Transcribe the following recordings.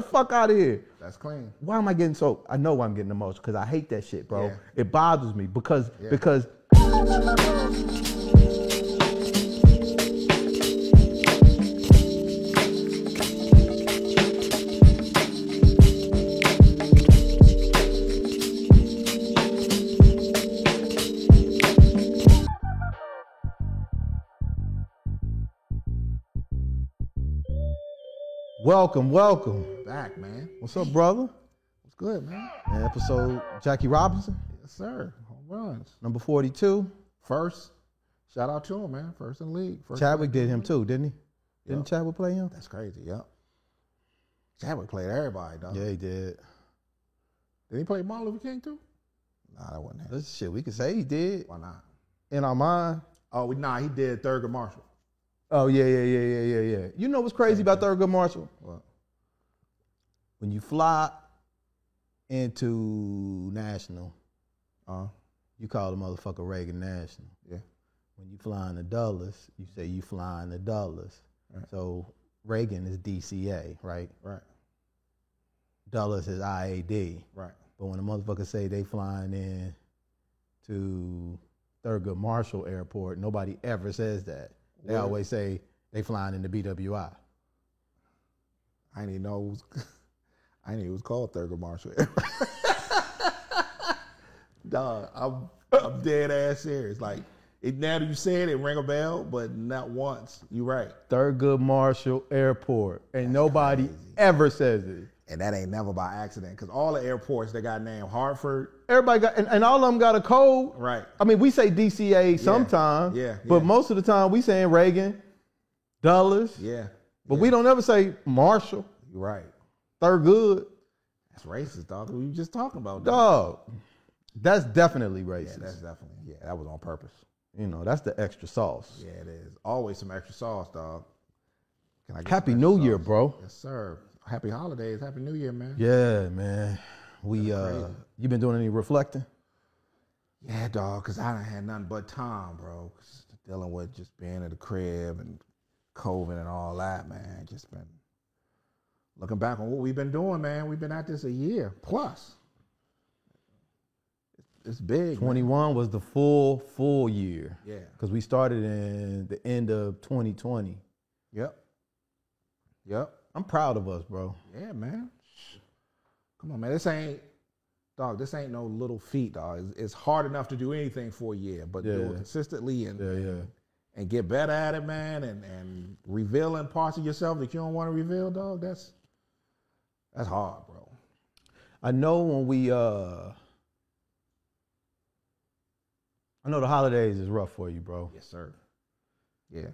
the fuck out of here. That's clean. Why am I getting so? I know why I'm getting emotional because I hate that shit, bro. Yeah. It bothers me because Yeah. because welcome, welcome. Back, man. What's up, brother? What's good, man? An episode Jackie Robinson, Yes, sir. Home runs. number 42. First, shout out to him, man. First in the league. First Chadwick did him too, didn't he? Didn't Yup. Chadwick play him? That's crazy. Yep. Chadwick played everybody, dog. Yeah, he did. Did he play Martin Luther King too? Nah, that wasn't him. That's shit we could say he did Why not? in our mind. Oh, we- nah, he did Thurgood Marshall. Oh yeah, yeah, yeah, yeah, yeah, yeah. You know what's crazy about Thurgood Marshall? What? When you fly into National, Uh, you call the motherfucker Reagan National. yeah. When you fly into Dulles, you say you flying to Dulles. Right. So Reagan is DCA, right? Right. Dulles is IAD. Right. But when a motherfucker say they flying in to Thurgood Marshall Airport, nobody ever says that. They Word. always say they flying into BWI. I didn't even know. I know it was called Thurgood Marshall. Dog, I'm, I'm dead ass serious. Like, it, now that you said it, ring a bell, but not once. You're right. Thurgood Marshall Airport, and nobody ever says it. And that ain't never by accident, because all the airports they got named Hartford. Everybody got, and, and all of them got a code. Right. I mean, we say DCA sometimes, yeah, but yeah. most of the time we saying Reagan, Dulles, Yeah. but we don't ever say Marshall, right. Thurgood. That's racist, dog. We were just talking about that. Dog, that's definitely racist. Yeah, that's definitely, yeah, that was on purpose. you know, that's the extra sauce. Yeah, it is. Always some extra sauce, dog. Can I Happy New Year, bro. Yes, sir. Happy holidays. Happy New Year, man. Yeah, man. We uh, you been doing any reflecting? Yeah, dog, because I done had nothing but time, bro. 'Cause dealing with just being at the crib and COVID and all that, man. Just been looking back on what we've been doing, man. We've been at this a year plus. It's, big. man. Twenty one was the full full year Yeah. because we started in the end of 2020. Yep. Yep. I'm proud of us, bro. Yeah, man. Come on, man. This ain't, dog. This ain't no little feat, dog. It's, it's hard enough to do anything for a year, but do it consistently and Yeah, yeah. and get better at it, man, and and revealing parts of yourself that you don't want to reveal, dog. That's that's hard, bro. I know when we uh, I know the holidays is rough for you, bro. Yes, sir. Yeah.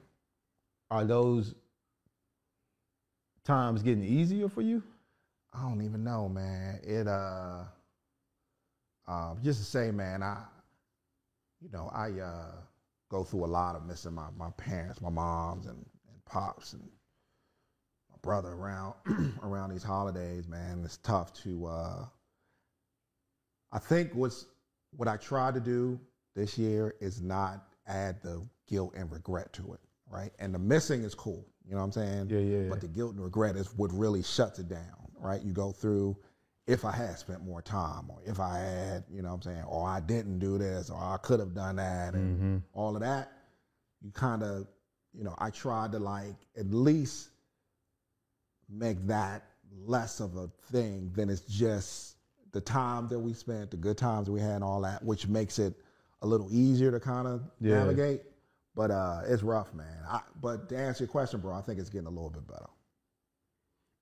Are those times getting easier for you? I don't even know, man. It uh, um, just to say, man, I, you know, I uh, go through a lot of missing my my parents, my moms and, and pops and brother around around these holidays, man. It's tough to. Uh, I think what's what I tried to do this year is not add the guilt and regret to it, right? And the missing is cool, you know what I'm saying? Yeah, yeah, yeah. But the guilt and regret is what really shuts it down, right? You go through if I had spent more time, or if I had, you know what I'm saying, or I didn't do this, or I could have done that, and Mm-hmm. all of that. You kind of, you know, I tried to like at least make that less of a thing than it's just the time that we spent, the good times we had, and all that, which makes it a little easier to kind of Yeah. navigate. But uh, it's rough, man. I, but to answer your question, bro, I think it's getting a little bit better.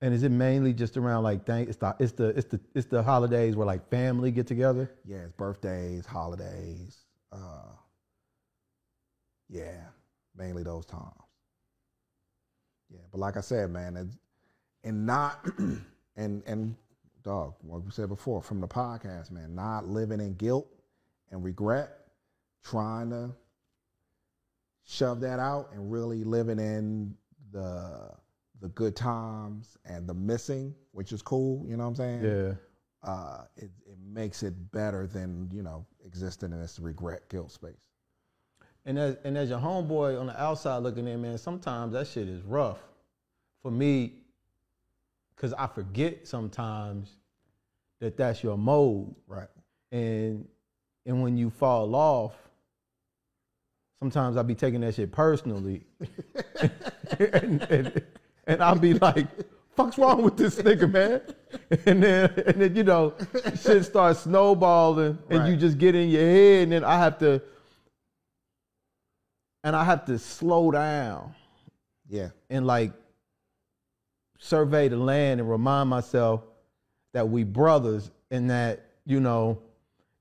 And is it mainly just around like thank it's the it's the it's the it's the holidays where like family get together? Yeah, it's birthdays, holidays. Uh, yeah, mainly those times. Yeah, but like I said, man, it's, and not and and dog, like we said before, from the podcast, man, not living in guilt and regret, trying to shove that out and really living in the the good times and the missing, which is cool. You know what I'm saying? Yeah. uh, it, it makes it better than you know existing in this regret guilt space. And as and as your homeboy on the outside looking in, man, sometimes that shit is rough. For me, because I forget sometimes that that's your mode, Right. and and when you fall off, sometimes I'll be taking that shit personally, and, and, and I'll be like, "Fuck's wrong with this nigga, man?" And then and then you know, shit starts snowballing, and you just get in your head, and then I have to, and I have to slow down Yeah. and like survey the land and remind myself that we brothers and that you know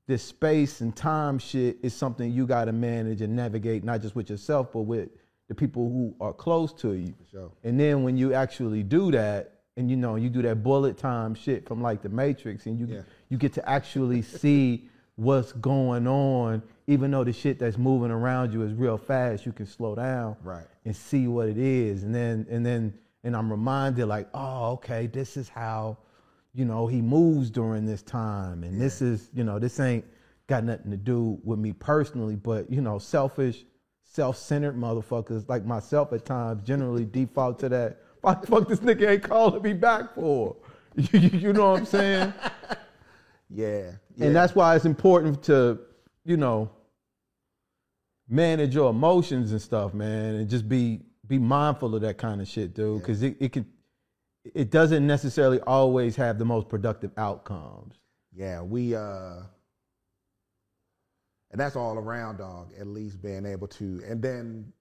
this space and time shit is something you got to manage and navigate not just with yourself but with the people who are close to you For sure. and then when you actually do that and you know you do that bullet time shit from like the matrix and you Yeah. you get to actually see what's going on even though the shit that's moving around you is real fast you can slow down Right. and see what it is and then and then and i'm reminded like oh okay this is how you know he moves during this time and this is you know this ain't got nothing to do with me personally but you know selfish self-centered motherfuckers like myself at times generally default to that why the fuck this nigga ain't calling me back for you, you know what i'm saying Yeah. yeah. and that's why it's important to, you know, manage your emotions and stuff, man, and just be be mindful of that kind of shit, dude, because it, it can it doesn't necessarily always have the most productive outcomes. Yeah, we uh and that's all around dog, at least being able to and then,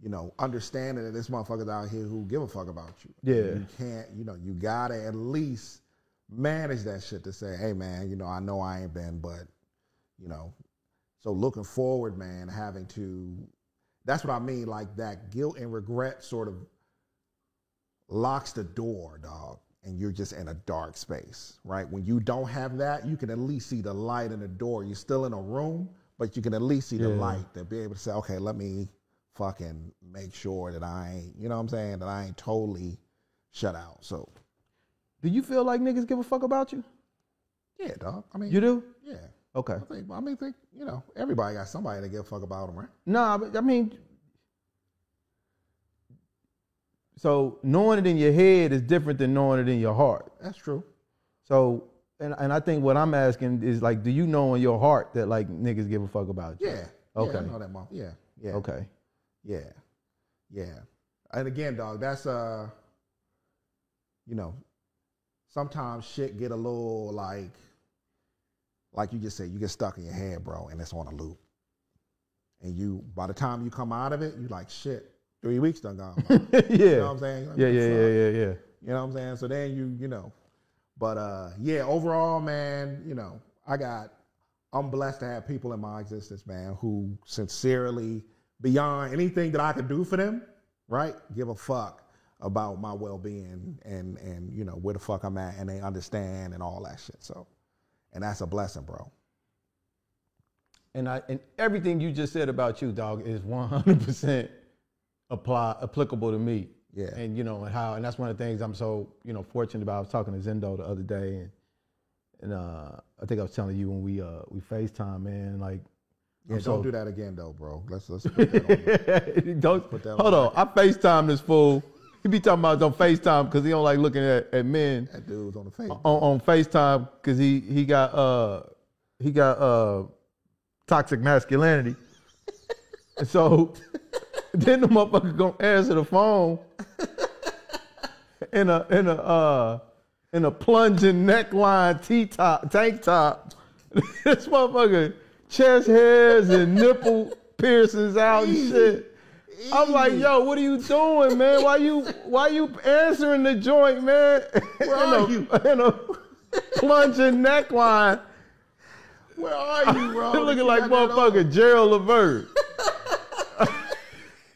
you know, understanding that this motherfuckers out here who give a fuck about you. Yeah. You can't, you know, you gotta at least manage that shit to say, hey man, you know, I know I ain't been, but, you know, so looking forward, man, having to that's what I mean, like that guilt and regret sort of locks the door, dog, and you're just in a dark space, right? When you don't have that, you can at least see the light in the door. You're still in a room, but you can at least see the Yeah. light to be able to say, okay, let me fucking make sure that I ain't, you know what I'm saying, that I ain't totally shut out. So, Do you feel like niggas give a fuck about you? yeah, dog. I mean, You do? yeah. Okay. I think, I mean, think, you know, everybody got somebody that give a fuck about them, right? Nah, but I mean, so knowing it in your head is different than knowing it in your heart. That's true. So, and, and I think what I'm asking is like, do you know in your heart that like niggas give a fuck about you? Yeah. Okay. Yeah, I know that, mom. Yeah. Yeah. Okay. Yeah. Yeah. And again, dog, that's uh you know, sometimes shit get a little like like you just said, you get stuck in your head, bro, and it's on a loop. And you by the time you come out of it, you like shit, three weeks done gone. yeah. you know what I'm saying? Like, yeah, yeah, fuck? yeah, yeah, yeah. You know what I'm saying? So then you, you know. But uh yeah, overall, man, you know, I got I'm blessed to have people in my existence, man, who sincerely, beyond anything that I could do for them, right, give a fuck about my well being and and you know where the fuck I'm at and they understand and all that shit. So and that's a blessing, bro. And I and everything you just said about you, dog, is 100% apply applicable to me. Yeah. And you know, and how and that's one of the things I'm so, you know, fortunate about. I was talking to Zendo the other day and and uh I think I was telling you when we uh we FaceTime, man, like Yeah, I'm don't so- do that again though, bro. Let's let's put that on. don't Put that hold on on. I FaceTime this fool. He be talking about don't FaceTime because he don't like looking at, at men that dude's on the face. on, on FaceTime because he he got uh he got uh toxic masculinity. and so then the motherfucker gonna answer the phone in a in a uh in a plunging neckline T top tank top. this motherfucker chest hairs and nipple piercings out and shit. I'm like, yo, what are you doing, man? Why you why you answering the joint, man? Where are a, you? In a plunging neckline, Where are you, bro? You looking like motherfucker Gerald Levert.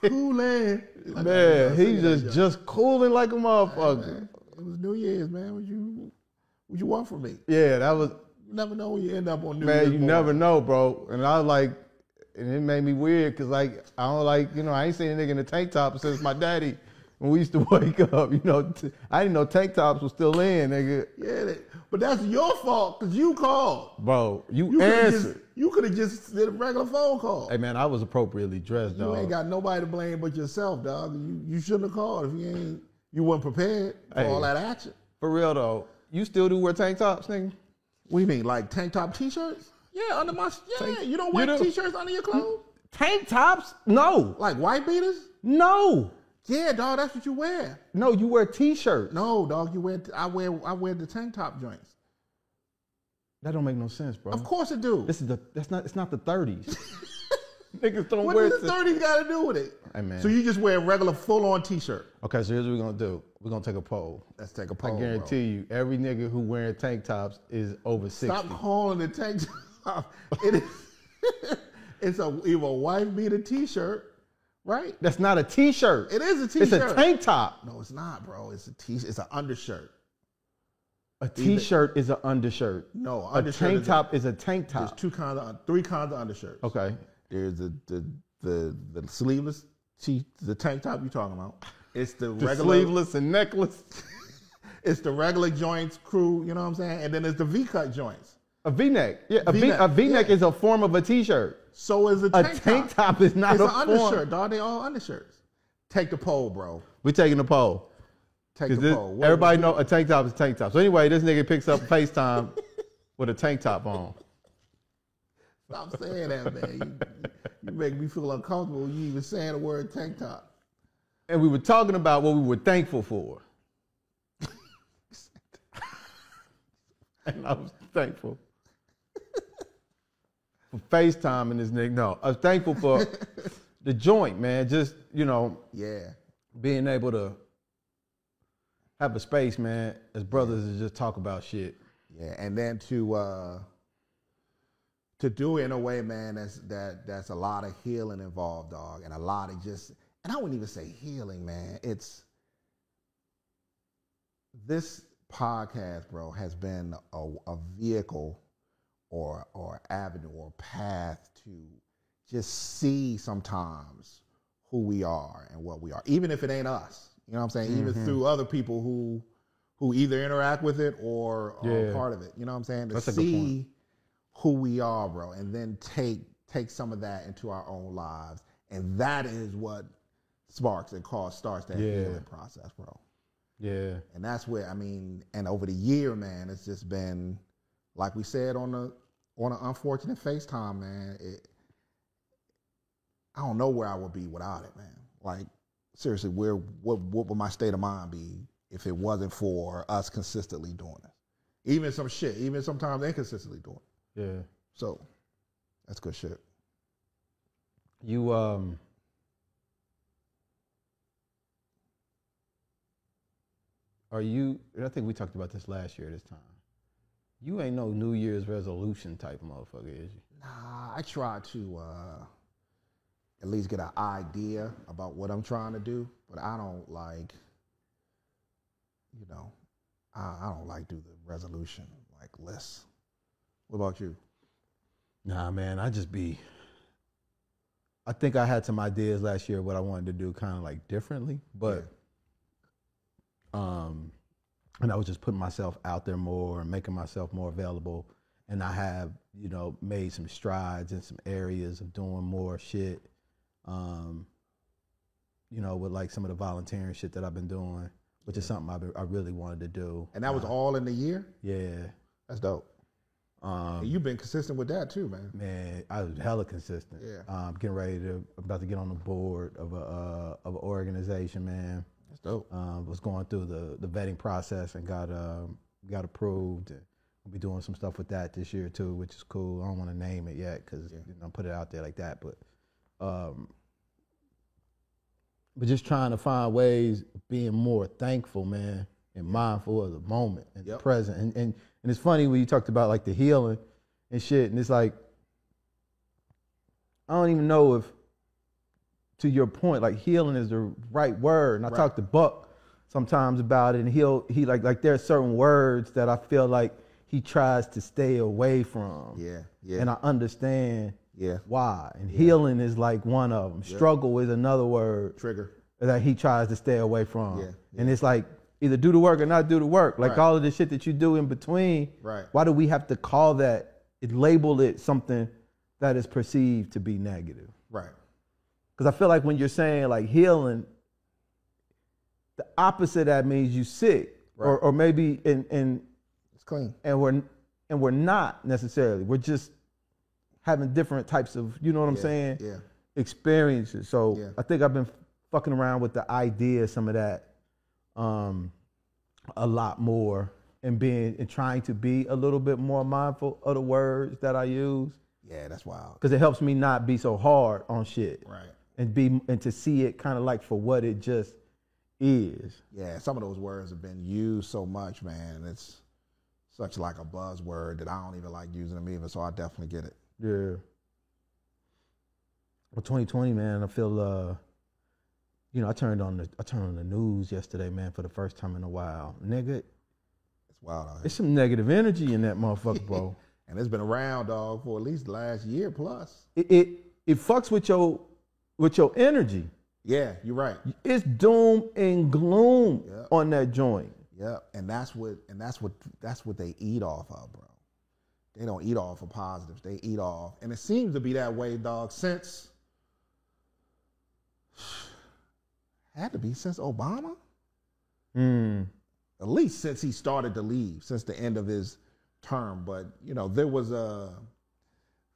Kool-Aid. Man, he just just cooling like a motherfucker. It was New Year's, man. What you what you want from me? Yeah, that was You never know when you end up on New Year's. man. You morning. never know, bro. And I was like, and it made me weird because like I don't like you know I ain't seen a nigga in a tank top since my daddy when we used to wake up. You know, t- I didn't know tank tops was still in, nigga. Yeah, that- but that's your fault because you called. Bro, you, You answered. just you could have just did a regular phone call. Hey man, I was appropriately dressed, you dog. ain't got nobody to blame but yourself, dog. You you shouldn't have called if you ain't you weren't prepared for Hey. all that action. For real though, you still do wear tank tops, nigga? What do you mean, like tank top t-shirts? Yeah, under my yeah. Tank- you don't you wear t-shirts under your clothes? Tank tops? No, Like white beaters? no, Yeah, dog. That's what you wear. no. You wear t-shirts. No, dog. You wear. I wear. I wear the tank top joints. That don't make no sense, bro. Of course it do. This is the that's not it's not the 30s. Niggas don't What wear does the thirties got to do with it? Hey, man. So you just wear a regular full-on t-shirt. Okay, so here's what we're gonna do. We're gonna take a poll. Let's take a I poll. I guarantee you, every nigga who wearing tank tops is over 60. Stop calling it tank top. It is. it's a either a wife beater t-shirt, right? That's not a t-shirt. It is a t-shirt. It's a tank top. No, it's not, bro. It's a t. It's an undershirt. A t-shirt is an undershirt. No, A undershirt tank is top is a tank top. There's two kinds of three kinds of undershirts. Okay. There's the the the the sleeveless t the tank top you're talking about. It's the, The regular sleeveless and necklace. It's the regular joints crew, you know what I'm saying? And then there's the V cut joints. A V-neck. Yeah, a V- V-neck, a V-neck yeah. is a form of a t-shirt. So is A tank, a tank top is not It's a an form. undershirt, dog. They all undershirts. Take the poll, bro. We're taking a poll. Take the this, poll. What- everybody know a tank top is a tank top. So anyway, this nigga picks up FaceTime with a tank top on. Stop saying that, man. You, you make me feel uncomfortable you even saying the word tank top. And we were talking about what we were thankful for. and I was thankful for FaceTime and this nigga. No, I was thankful for the joint, man. Just, you know, Yeah. being able to have a space, man, as brothers to just talk about shit. Yeah, and then to uh to do it in a way, man, that's that that's a lot of healing involved, dog, and a lot of just and I wouldn't even say healing, man. It's this podcast, bro, has been a, a vehicle or or avenue or path to just see sometimes who we are and what we are, even if it ain't us. You know what I'm saying? Even mm-hmm. through other people who who either interact with it or are part of it. You know what I'm saying? To That's a good point. see who we are, bro, and then take take some of that into our own lives, and that is what sparks and cause starts that Yeah. healing process, bro. Yeah. And that's where I mean, and over the year, man, it's just been like we said on the on an unfortunate FaceTime, man. It, I don't know where I would be without it, man. Like seriously, where what what would my state of mind be if it wasn't for us consistently doing this? Even some shit, even sometimes inconsistently doing it. Yeah. So that's good shit. You um are you I think we talked about this last year this time. You ain't no New Year's resolution type motherfucker, is you? Nah, I try to uh, at least get an idea about what I'm trying to do, but I don't like, you know, I, I don't like do the resolution like lists. What about you? Nah, man, I just be I think I had some ideas last year what I wanted to do kind of like differently, but um and I was just putting myself out there more and making myself more available and I have, you know, made some strides in some areas of doing more shit um you know, with like some of the volunteering shit that I've been doing, which is something I, really wanted to do. And that was Uh, all in the year. yeah. That's dope. Um, And you've been consistent with that too, man. Man, I was hella consistent. Yeah. Um, getting ready to about to get on the board of a uh, of an organization, man. That's dope. Um, was going through the, the vetting process and got um, got approved. And we'll be doing some stuff with that this year too, which is cool. I don't want to name it yet because Yeah. you know put it out there like that, but um, but just trying to find ways of being more thankful, man, and mindful of the moment and Yep. the present. And, and and it's funny when you talked about like the healing and shit, and it's like I don't even know if to your point, like healing is the right word. And I Right. talk to Buck sometimes about it, and he'll he like like there are certain words that I feel like he tries to stay away from. Yeah, yeah, And I understand yeah. why. And healing is like one of them. Struggle is another word Trigger. that he tries to stay away from. Yeah, And it's like either do the work or not do the work. Like Right. all of the shit that you do in between. Right. Why do we have to call that, it, label it something that is perceived to be negative? Right. Because I feel like when you're saying like healing, the opposite of that means you sick. or or maybe in in It's clean. and we're and we're not necessarily. We're just having different types of you know what I'm Yeah, saying Yeah. experiences. So Yeah. I think I've been fucking around with the idea, some of that, um, a lot more, and being and trying to be a little bit more mindful of the words that I use Yeah, that's wild. because it helps me not be so hard on shit Right. And be and to see it kind of like for what it just is. Yeah, some of those words have been used so much, man. It's such like a buzzword that I don't even like using them either. So I definitely get it. Yeah. Well, 2020, man, I feel uh you know, I turned on the I turned on the news yesterday, man, for the first time in a while. Nigga, It's wild out here. there's some negative energy in that motherfucker, bro. and it's been around, dog, for at least the last year plus. it, it it fucks with your with your energy. Yeah, you're right. It's doom and gloom Yeah. on that joint. Yep. And that's what and that's what that's what they eat off of, bro. They don't eat off of positives. They eat off. And it seems to be that way, dog, since had to be since Obama. Mm. At least since he started to leave, since the end of his term. But you know, there was a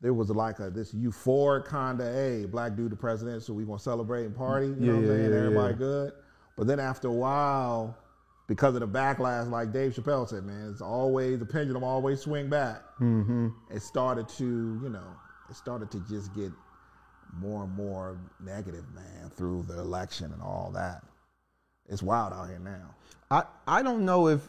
there was like a this euphoric kind of, hey, black dude the president, so we gonna celebrate and party. You Yeah, know what I'm yeah, saying? yeah, Everybody good. But then after a while, because of the backlash, like Dave Chappelle said, man, it's always the pendulum always swing back. hmm It started to, you know, it started to just get more and more negative, man, through the election and all that. It's wild out here now. I I don't know if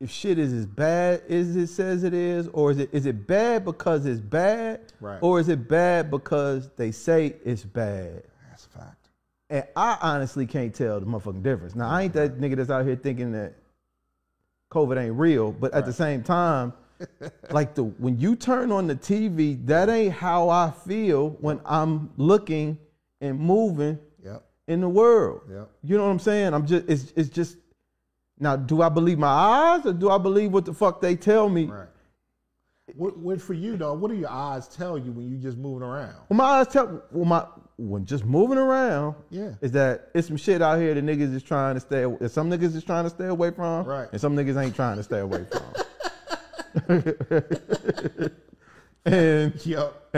if shit is as bad as it says it is, or is it is it bad because it's bad, Right. or is it bad because they say it's bad? That's a fact. And I honestly can't tell the motherfucking difference. Now I ain't that nigga that's out here thinking that COVID ain't real, but at the same time, like the when you turn on the TV, that ain't how I feel when I'm looking and moving Yep. in the world. Yep. You know what I'm saying? I'm just it's it's just now do I believe my eyes or do I believe what the fuck they tell me? Right. What, what for you though? What do your eyes tell you when you just moving around? Well, my eyes tell well my when just moving around Yeah. is that it's some shit out here that niggas is trying to stay that some niggas is trying to stay away from Right. and some niggas ain't trying to stay away from. and Yep.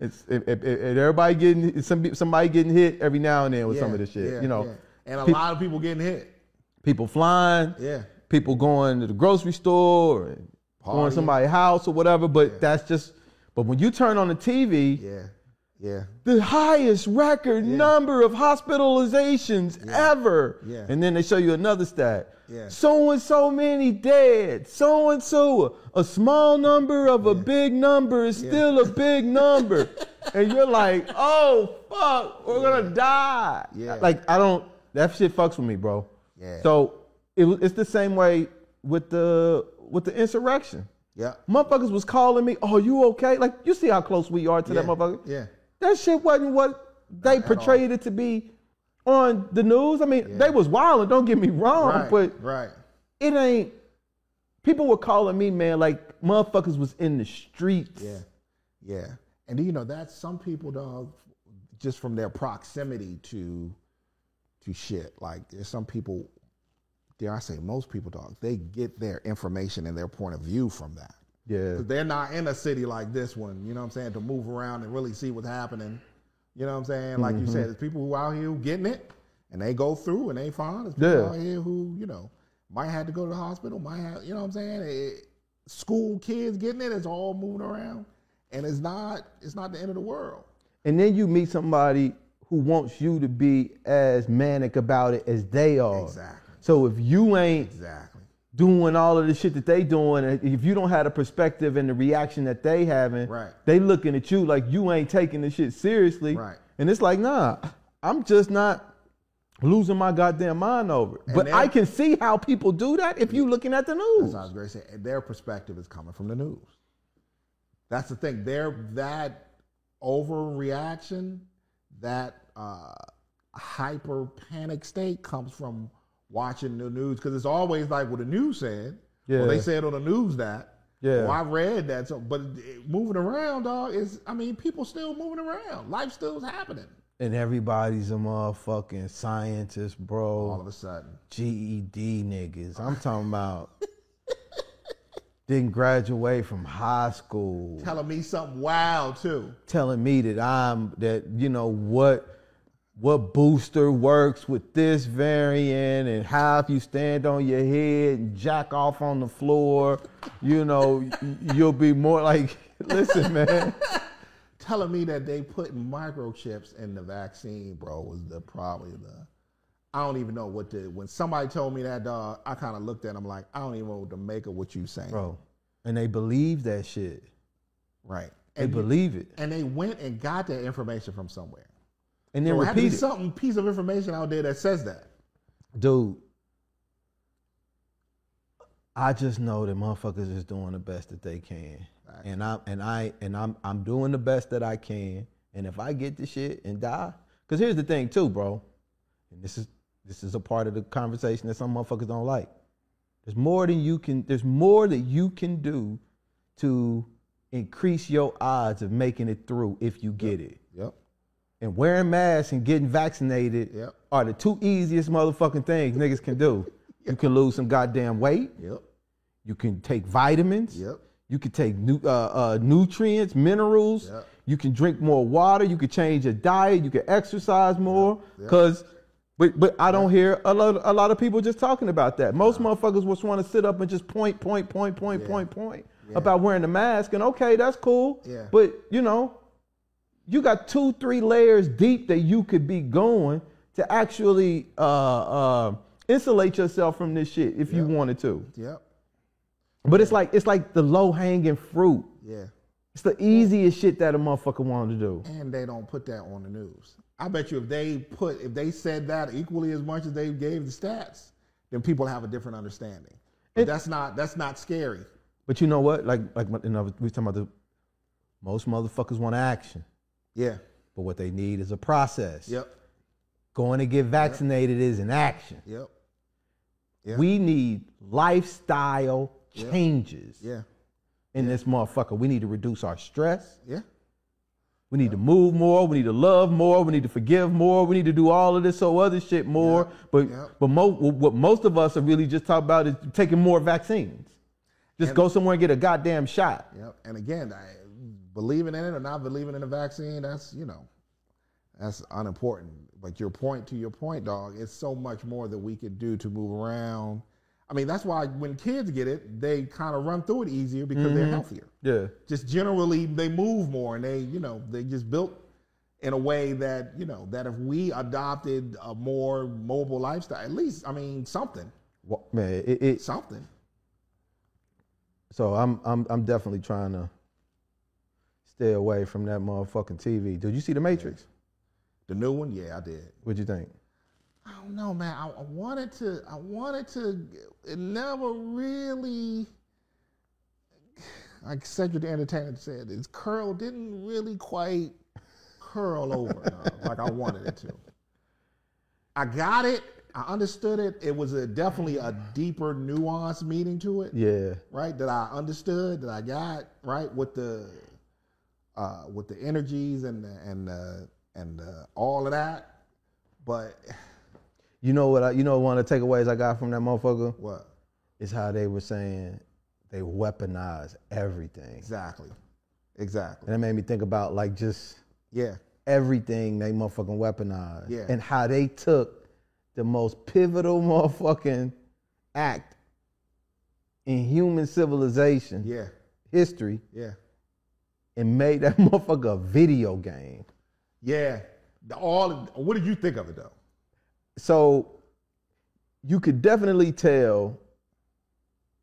it's it, it, it- everybody getting some somebody getting hit every now and then with some of this shit. yeah, you know, yeah. And a Pe- lot of people getting hit. people flying, Yeah. people going to the grocery store and going to somebody's house or whatever. But Yeah. that's just. But when you turn on the TV, Yeah. Yeah. the highest record Yeah. number of hospitalizations Yeah. ever. Yeah. And then they show you another stat. Yeah. So and so many dead. So and so. A small number of a big number is still a big number. and you're like, oh, fuck, we're going to die. Yeah. Like, I don't, that shit fucks with me, bro. Yeah. So it, it's the same way with the with the insurrection. Yeah. Motherfuckers was calling me, "Oh, you okay?" Like you see how close we are to that Yeah. motherfucker. Yeah. That shit wasn't what they at portrayed it to be on the news. I mean, Yeah. they was wild. Don't get me wrong, Right. but right. it ain't. People were calling me, man, like motherfuckers was in the streets. Yeah. Yeah. And you know, that's some people, dog, just from their proximity to to shit. Like there's some people, dare I say most people, dog, they get their information and their point of view from that. Yeah, They're not in a city like this one, you know what I'm saying, to move around and really see what's happening. You know what I'm saying? Like you said, there's people who out here who getting it and they go through and they fine. There's people Yeah. out here who, you know, might have to go to the hospital, might have, you know what I'm saying? Eh, school kids getting it, it's all moving around. And it's not it's not the end of the world. And then you meet somebody who wants you to be as manic about it as they are. Exactly. So if you ain't Exactly. doing all of the shit that they doing, if you don't have the perspective and the reaction that they having, Right. they looking at you like you ain't taking the shit seriously. Right. And it's like, nah, I'm just not losing my goddamn mind over it. And But I can see how people do that if you looking at the news. That's what I was going to say. Their perspective is coming from the news. That's the thing. Their that overreaction, that uh, hyper panic state comes from watching the news because it's always like what the news said. Yeah. Well, they said on the news that. Yeah. Well, I read that. So, but it- moving around, dog, is I mean, people still moving around. Life still is happening. and everybody's a motherfucking scientist, bro. All of a sudden, GED niggas. I'm talking about didn't graduate from high school. telling me something wild too. telling me that I'm that you know what what booster works with this variant and how if you stand on your head and jack off on the floor, you know, you'll be more like listen, man. Telling me that they putting microchips in the vaccine, bro, was the probably the. I don't even know what to. When somebody told me that, dog, I kind of looked at them like, I don't even know what to make of what you saying. Bro. And they believe that shit. Right. They And, believe it. and they went and got that information from somewhere. And then So it had to be repeat it. something piece of information out there that says that. Dude. I just know that motherfuckers is doing the best that they can. Right. And I and I and I'm I'm doing the best that I can. And if I get the shit and die, because here's the thing too, bro. And this is this is a part of the conversation that some motherfuckers don't like. There's more than you can there's more that you can do to increase your odds of making it through if you get it. Yep. And wearing masks and getting vaccinated Yep. are the two easiest motherfucking things niggas can do. You can lose some goddamn weight. Yep. You can take vitamins. Yep. You can take nu- uh, uh, nutrients, minerals. Yep. You can drink more water. You can change your diet. You can exercise more. Yep. But but I don't hear a lot a lot of people just talking about that. Most motherfuckers just want to sit up and just point point point point Yeah. point point Yeah. about wearing the mask. And okay, that's cool. Yeah. But you know, you got two three layers deep that you could be going to actually uh, uh, insulate yourself from this shit if you wanted to. Yep. But it's like it's like the low hanging fruit. Yeah. It's the easiest shit that a motherfucker wanted to do. And they don't put that on the news. I bet you if they put if they said that equally as much as they gave the stats, then people have a different understanding. It- that's not that's not scary. But you know what? Like like you know, we talking about the most motherfuckers want action, Yeah. but what they need is a process. Yep. Going to get vaccinated is an action. Yep. Yeah. We need lifestyle Yep. changes Yeah. in this motherfucker. We need to reduce our stress. Yeah. We need to move more. We need to love more. We need to forgive more. We need to do all of this so other shit more. Yep. But Yep. but mo- what most of us are really just talking about is taking more vaccines. Just And- go somewhere and get a goddamn shot. Yep. And again, I, believing in it or not believing in the vaccine, that's you know, that's unimportant. But your point to your point, dog, it's so much more that we could do to move around. I mean, that's why when kids get it, they kind of run through it easier because they're mm-hmm. healthier. Yeah. Just generally, they move more and they, you know, they just built in a way that you know that if we adopted a more mobile lifestyle, at least, I mean, something, Well, man, it, it, something. so I'm I'm I'm definitely trying to stay away from that motherfucking TV. Did you see the Matrix? The new one, yeah, I did. What'd you think? I don't know, man. I, I wanted to. I wanted to. It never really. Like Cedric the Entertainer said, its curl didn't really quite curl over like I wanted it to. I got it. I understood it. It was a definitely a deeper, nuanced meaning to it, Yeah. right? That I understood, that I got, right? With the, uh, with the energies and the, and the, and the, all of that, but You know what? I, you know one of the takeaways I got from that motherfucker what? is how they were saying they weaponize everything. Exactly. Exactly. And it made me think about like just Yeah. everything they motherfucking weaponized. Yeah. And how they took the most pivotal motherfucking act in human civilization Yeah. history Yeah. and made that motherfucker a video game. Yeah. All. What did you think of it though? So you could definitely tell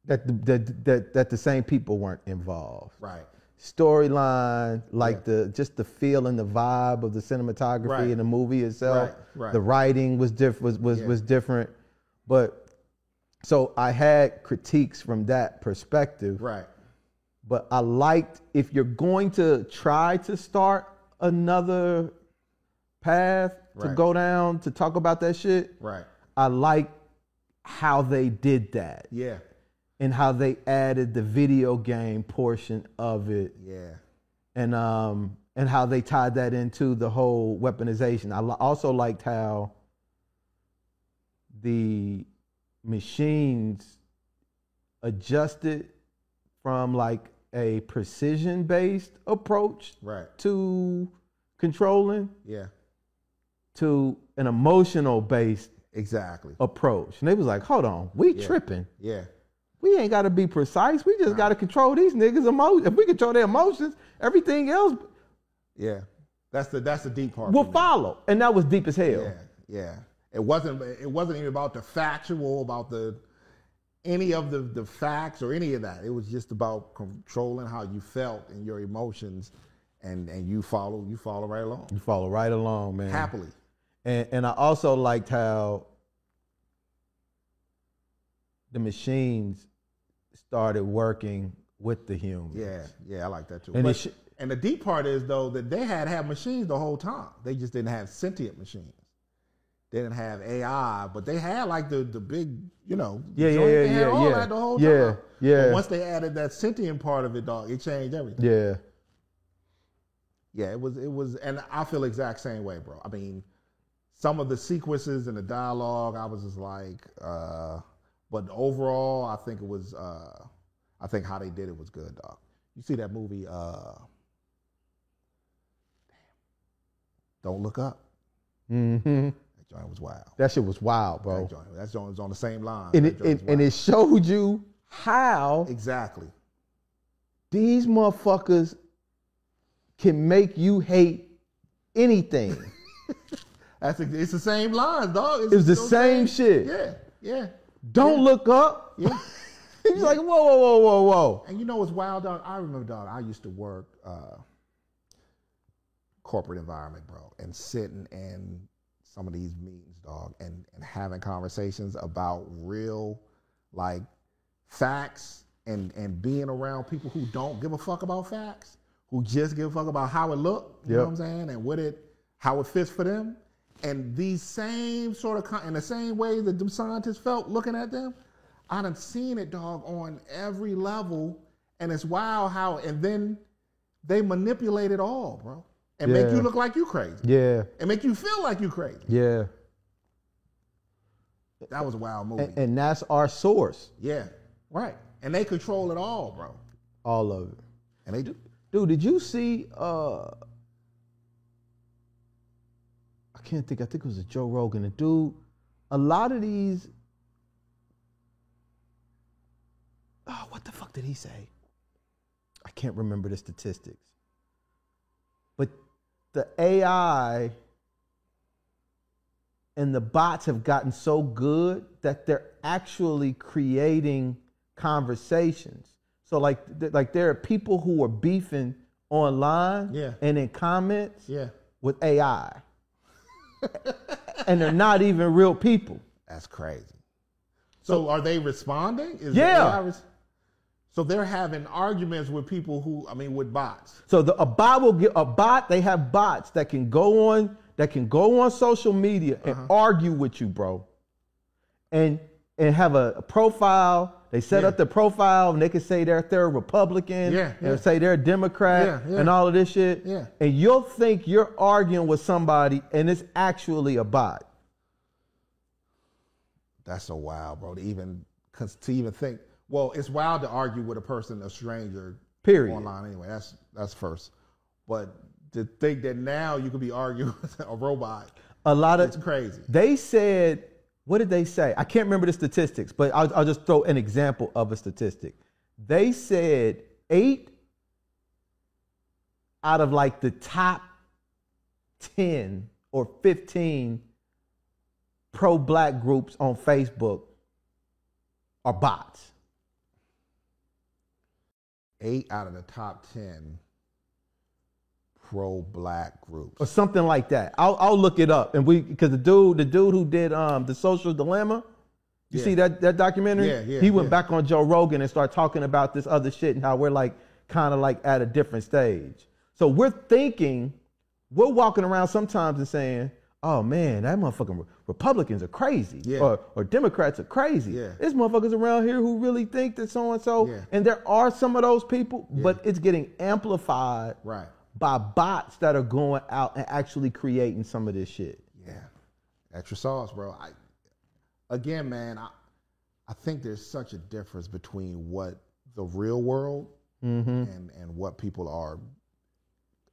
that the, that, that, that the same people weren't involved. Right. storyline, like the just the feel and the vibe of the cinematography Right. in the movie itself. Right, right. The writing was diff- was was, Yeah. was different, but so I had critiques from that perspective. Right. But I liked if you're going to try to start another path to go down to talk about that shit. Right. I like how they did that Yeah. and how they added the video game portion of it Yeah. and um and how they tied that into the whole weaponization. I also liked how the machines adjusted from like a precision based approach Right. to controlling Yeah. To an emotional based Exactly. approach. And they was like, hold on, we Yeah. tripping. Yeah. We ain't gotta be precise. We just gotta control these niggas' emotions. If we control their emotions, everything else Yeah. That's the that's the deep part. We'll follow. And that was deep as hell. Yeah. Yeah. It wasn't it wasn't even about the factual, about the any of the, the facts or any of that. It was just about controlling how you felt and your emotions and and you follow you follow right along. You follow right along, man. Happily. And and I also liked how the machines started working with the humans. Yeah, yeah, I like that too. And But- sh- and the deep part is though that they had had machines the whole time. They just didn't have sentient machines. They didn't have AI, but they had like the the big, you know, Yeah, yeah, yeah, yeah, all yeah. that the whole Yeah, time. yeah. But once they added that sentient part of it, dog, it changed everything. Yeah. Yeah, it was it was, and I feel exact same way, bro. I mean, some of the sequences and the dialogue, I was just like, uh, but overall, I think it was, uh, I think how they did it was good, dog. You see that movie, uh, Don't Look Up? hmm That joint was wild. That shit was wild, bro. That joint, that joint was on the same line. And it, and it showed you how exactly. these motherfuckers can make you hate anything. That's ex- it's the same lines, dog. It's It was the those same shit. Yeah, yeah, Don't look up. yeah. He's like, whoa, whoa, whoa, whoa, whoa. And you know what's wild, dog? I remember, dog. I used to work uh, corporate environment, bro, and sitting in some of these meetings, dog, and and having conversations about real, like, facts, and and being around people who don't give a fuck about facts, who just give a fuck about how it look. You know what I'm saying? And what it, how it fits for them. And these same sort of, con- in the same way that them scientists felt looking at them, I done seen it, dog, on every level, and it's wild how, and then they manipulate it all, bro, and make you look like you crazy, Yeah, and make you feel like you crazy. yeah. That was a wild movie. And, and that's our source, yeah, right. And they control it all, bro, all of it. and they do. Dude, did you see uh can't think, I think it was a Joe Rogan. The dude, a lot of these Oh, what the fuck did he say? I can't remember the statistics. But the AI and the bots have gotten so good that they're actually creating conversations. So like like there are people who are beefing online Yeah. and in comments Yeah, with AI. and they're not even real people. that's crazy. So, are they responding? Is the Yeah. AI res- so they're having arguments with people who, I mean, with bots. So the, a bot will get a bot. They have bots that can go on that can go on social media and Uh-huh. argue with you, bro, and and have a, a profile. They set Yeah. up the profile and they can say they're they're a Republican. Yeah, and say they're a Democrat Yeah, yeah. and all of this shit. Yeah. And you'll think you're arguing with somebody and it's actually a bot. That's so wild, bro. To even to even think. Well, it's wild to argue with a person, a stranger, Period. online anyway. That's that's first. But to think that now you could be arguing with a robot, A lot of it's crazy. They said, what did they say? I can't remember the statistics, but I'll, I'll just throw an example of a statistic. They said eight out of like the top 10 or 15 pro black groups on Facebook are bots. Eight out of the top ten pro-black groups. or something like that. I'll, I'll look it up, and we because the dude, the dude who did um the social dilemma, you Yeah. see that that documentary? Yeah, yeah, He went yeah. back on Joe Rogan and started talking about this other shit and how we're like kind of like at a different stage. So we're thinking, we're walking around sometimes and saying, "Oh man, that motherfucking Republicans are crazy, Yeah. or or Democrats are crazy." Yeah. There's motherfuckers around here who really think that so and so, and there are some of those people, but it's getting amplified Right. By bots that are going out and actually creating some of this shit. Yeah, extra sauce, bro. I again, man, I I think there's such a difference between what the real world and and what people are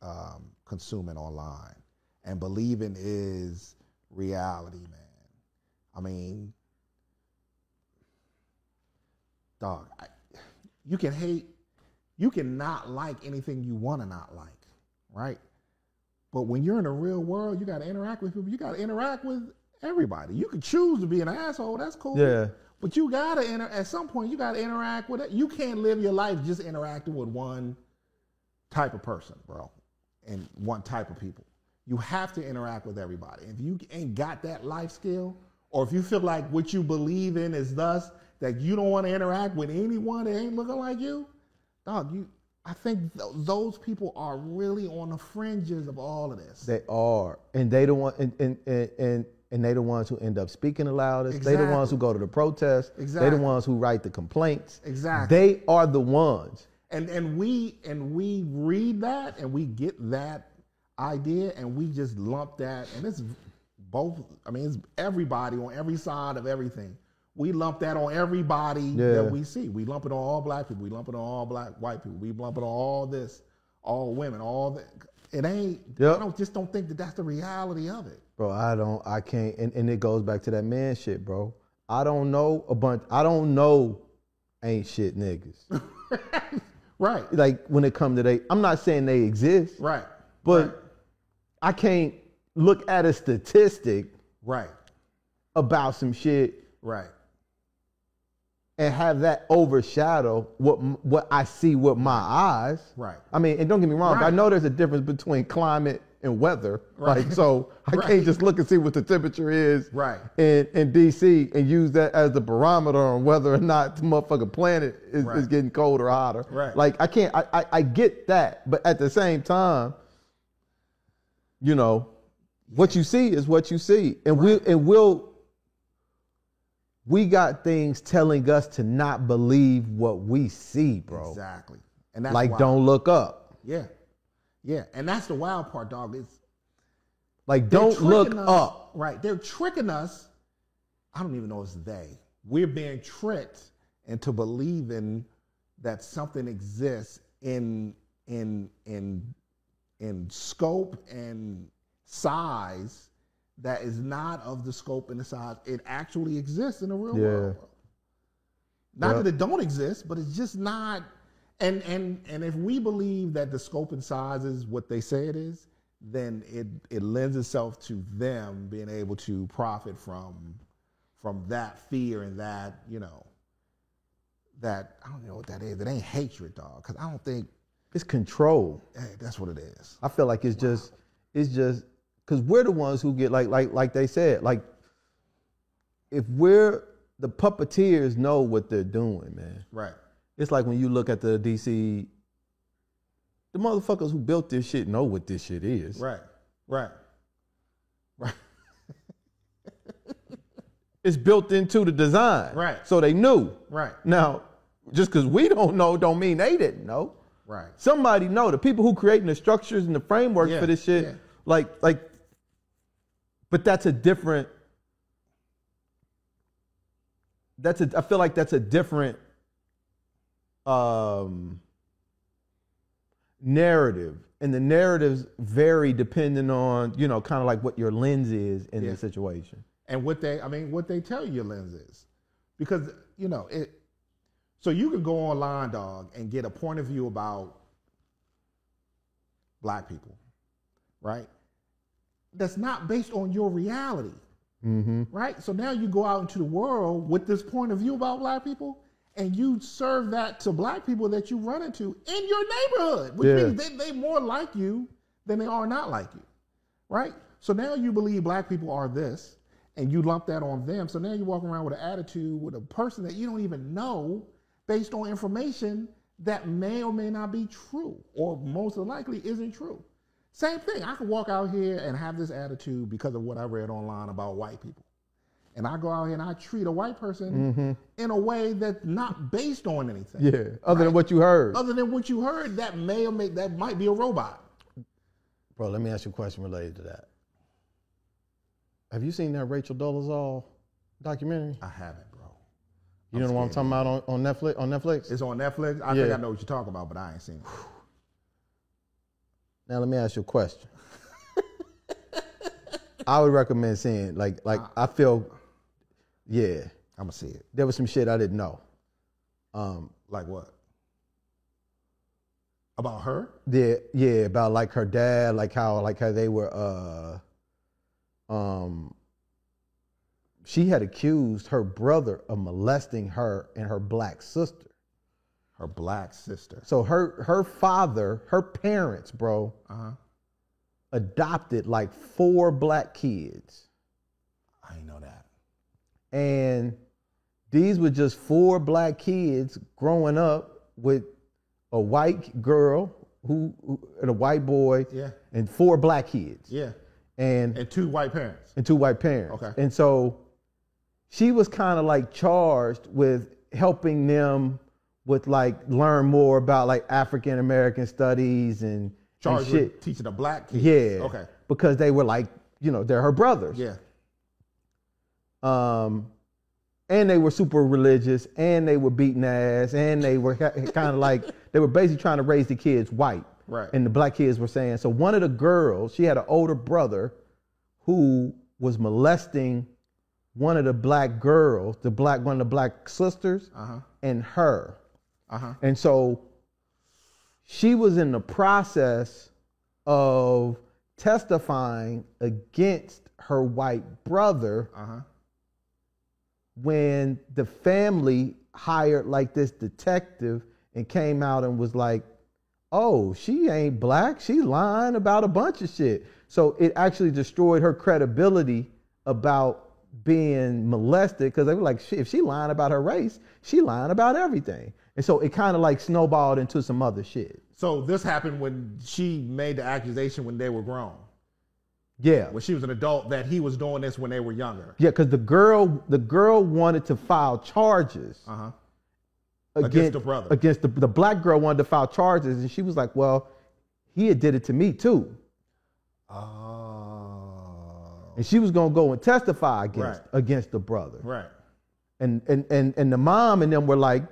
um, consuming online and believing is reality, man. I mean, dog, I, you can hate, you can not like anything you want to not like, right? But when you're in the real world, you got to interact with people. You got to interact with everybody. You can choose to be an asshole. That's cool. Yeah. But you gotta inter- at some point you gotta interact with it. You can't live your life just interacting with one type of person, bro, and one type of people. You have to interact with everybody. If you ain't got that life skill, or if you feel like what you believe in is thus that you don't want to interact with anyone that ain't looking like you, dog, you. I think th- those people are really on the fringes of all of this. They are, and they the one, and and and and, and they the ones who end up speaking the loudest. They the ones who go to the protests. They Exactly. the ones who write the complaints. Exactly. They are the ones. and and we and we read that and we get that idea and we just lump that and it's both i mean it's everybody on every side of everything we lump that on everybody Yeah. that we see. We lump it on all black people. We lump it on all black white people. We lump it on all this all women all that it ain't Yep. i don't just don't think that that's the reality of it. Bro, I don't, I can't, and, and it goes back to that man shit, bro. I don't know a bunch, I don't know ain't shit niggas. right. Like when it come to they, I'm not saying they exist, right. but I can't look at a statistic right. about some shit right and have that overshadow what what I see with my eyes. Right. I mean, and don't get me wrong, right. I know there's a difference between climate and weather. Right. Like, so I Right. can't just look and see what the temperature is Right. in, in DC and use that as the barometer on whether or not the motherfucking planet is, is getting colder or hotter. Right. Like, I can't, I, I, I get that, but at the same time, you know, what you see is what you see. And we and we'll we got things telling us to not believe what we see, bro. exactly and that's Like why- don't look up. Yeah. Yeah. And that's the wild part, dog. It's Like don't look us- up. Right. They're tricking us. I don't even know it's they. We're being tricked into believing that something exists in in in in scope and size that is not of the scope and the size. It actually exists in the real Yeah. world. Not Yeah. that it don't exist, but it's just not. And and and if we believe that the scope and size is what they say it is, then it it lends itself to them being able to profit from from that fear and that you know that I don't know what that is. It ain't hatred, dog. Because I don't think It's control. hey, that's what it is. I feel like it's just it's just because we're the ones who get like like like they said like if we're the puppeteers know what they're doing, man. Right. It's like when you look at the DC, the motherfuckers who built this shit know what this shit is. Right. Right. Right. It's built into the design. Right. So they knew. Right. Now, just because we don't know, don't mean they didn't know. Right. Somebody know. The people who creating the structures and the frameworks Yeah, for this shit, yeah. like, like, but that's a different. That's a. I feel like that's a different um, narrative, and the narratives vary depending on you know kind of like what your lens is in Yeah. the situation. and what they I mean what they tell you your lens is. Because you know, it so you can go online, dog, and get a point of view about black people, right? That's not based on your reality. Mm-hmm. Right? So now you go out into the world with this point of view about black people and you serve that to black people that you run into in your neighborhood, which Yeah. means they, they more like you than they are not like you. Right? So now you believe black people are this and you lump that on them. So now you're walking around with an attitude with a person that you don't even know based on information that may or may not be true or most likely isn't true. Same thing. I could walk out here and have this attitude because of what I read online about white people. And I go out here and I treat a white person mm-hmm. in a way that's not based on anything. Yeah. Other than what you heard. Other than what you heard, that may or may that might be a robot. Bro, let me ask you a question related to that. Have you seen that Rachel Dolezal documentary? I haven't, bro. You know what I'm talking about on, on Netflix? On Netflix? It's on Netflix. I Yeah. think I know what you're talking about, but I ain't seen it. Now let me ask you a question. I would recommend seeing like like I feel, yeah, I'm gonna see it. there was some shit I didn't know. Um, Like what? About her? yeah, yeah, about like her dad, like how like how they were. uh Um, she had accused her brother of molesting her and her black sister. Her black sister. So her her father, her parents, bro, Uh huh. adopted like four black kids. I know that. And these were just four black kids growing up with a white girl who, who and a white boy Yeah. and four black kids Yeah. and And two white parents. and two white parents. Okay. And so she was kind of like charged with helping them with like learn more about like African American studies and, and Charged shit. with teaching the black kids. Yeah. Okay. Because they were like, you know, they're her brothers. Yeah. Um, and they were super religious, and they were beating ass, and they were kind of like they were basically trying to raise the kids white. Right. And the black kids were saying so. One of the girls, she had an older brother, who was molesting one of the black girls, the black one of the black sisters, Uh huh. and her. Uh huh. And so she was in the process of testifying against her white brother Uh huh. when the family hired like this detective and came out and was like, oh, she ain't black. She lying about a bunch of shit. So it actually destroyed her credibility about being molested because they were like, if she lying about her race, she lying about everything. And so it kind of like snowballed into some other shit. So this happened when she made the accusation when they were grown. Yeah. When she was an adult, that he was doing this when they were younger. Yeah, because the girl, the girl wanted to file charges. Uh huh. against, the brother. Against the, the black girl wanted to file charges, and she was like, "Well, he had did it to me too," Oh. and she was gonna go and testify against Right. against the brother. Right. And and and and the mom and them were like,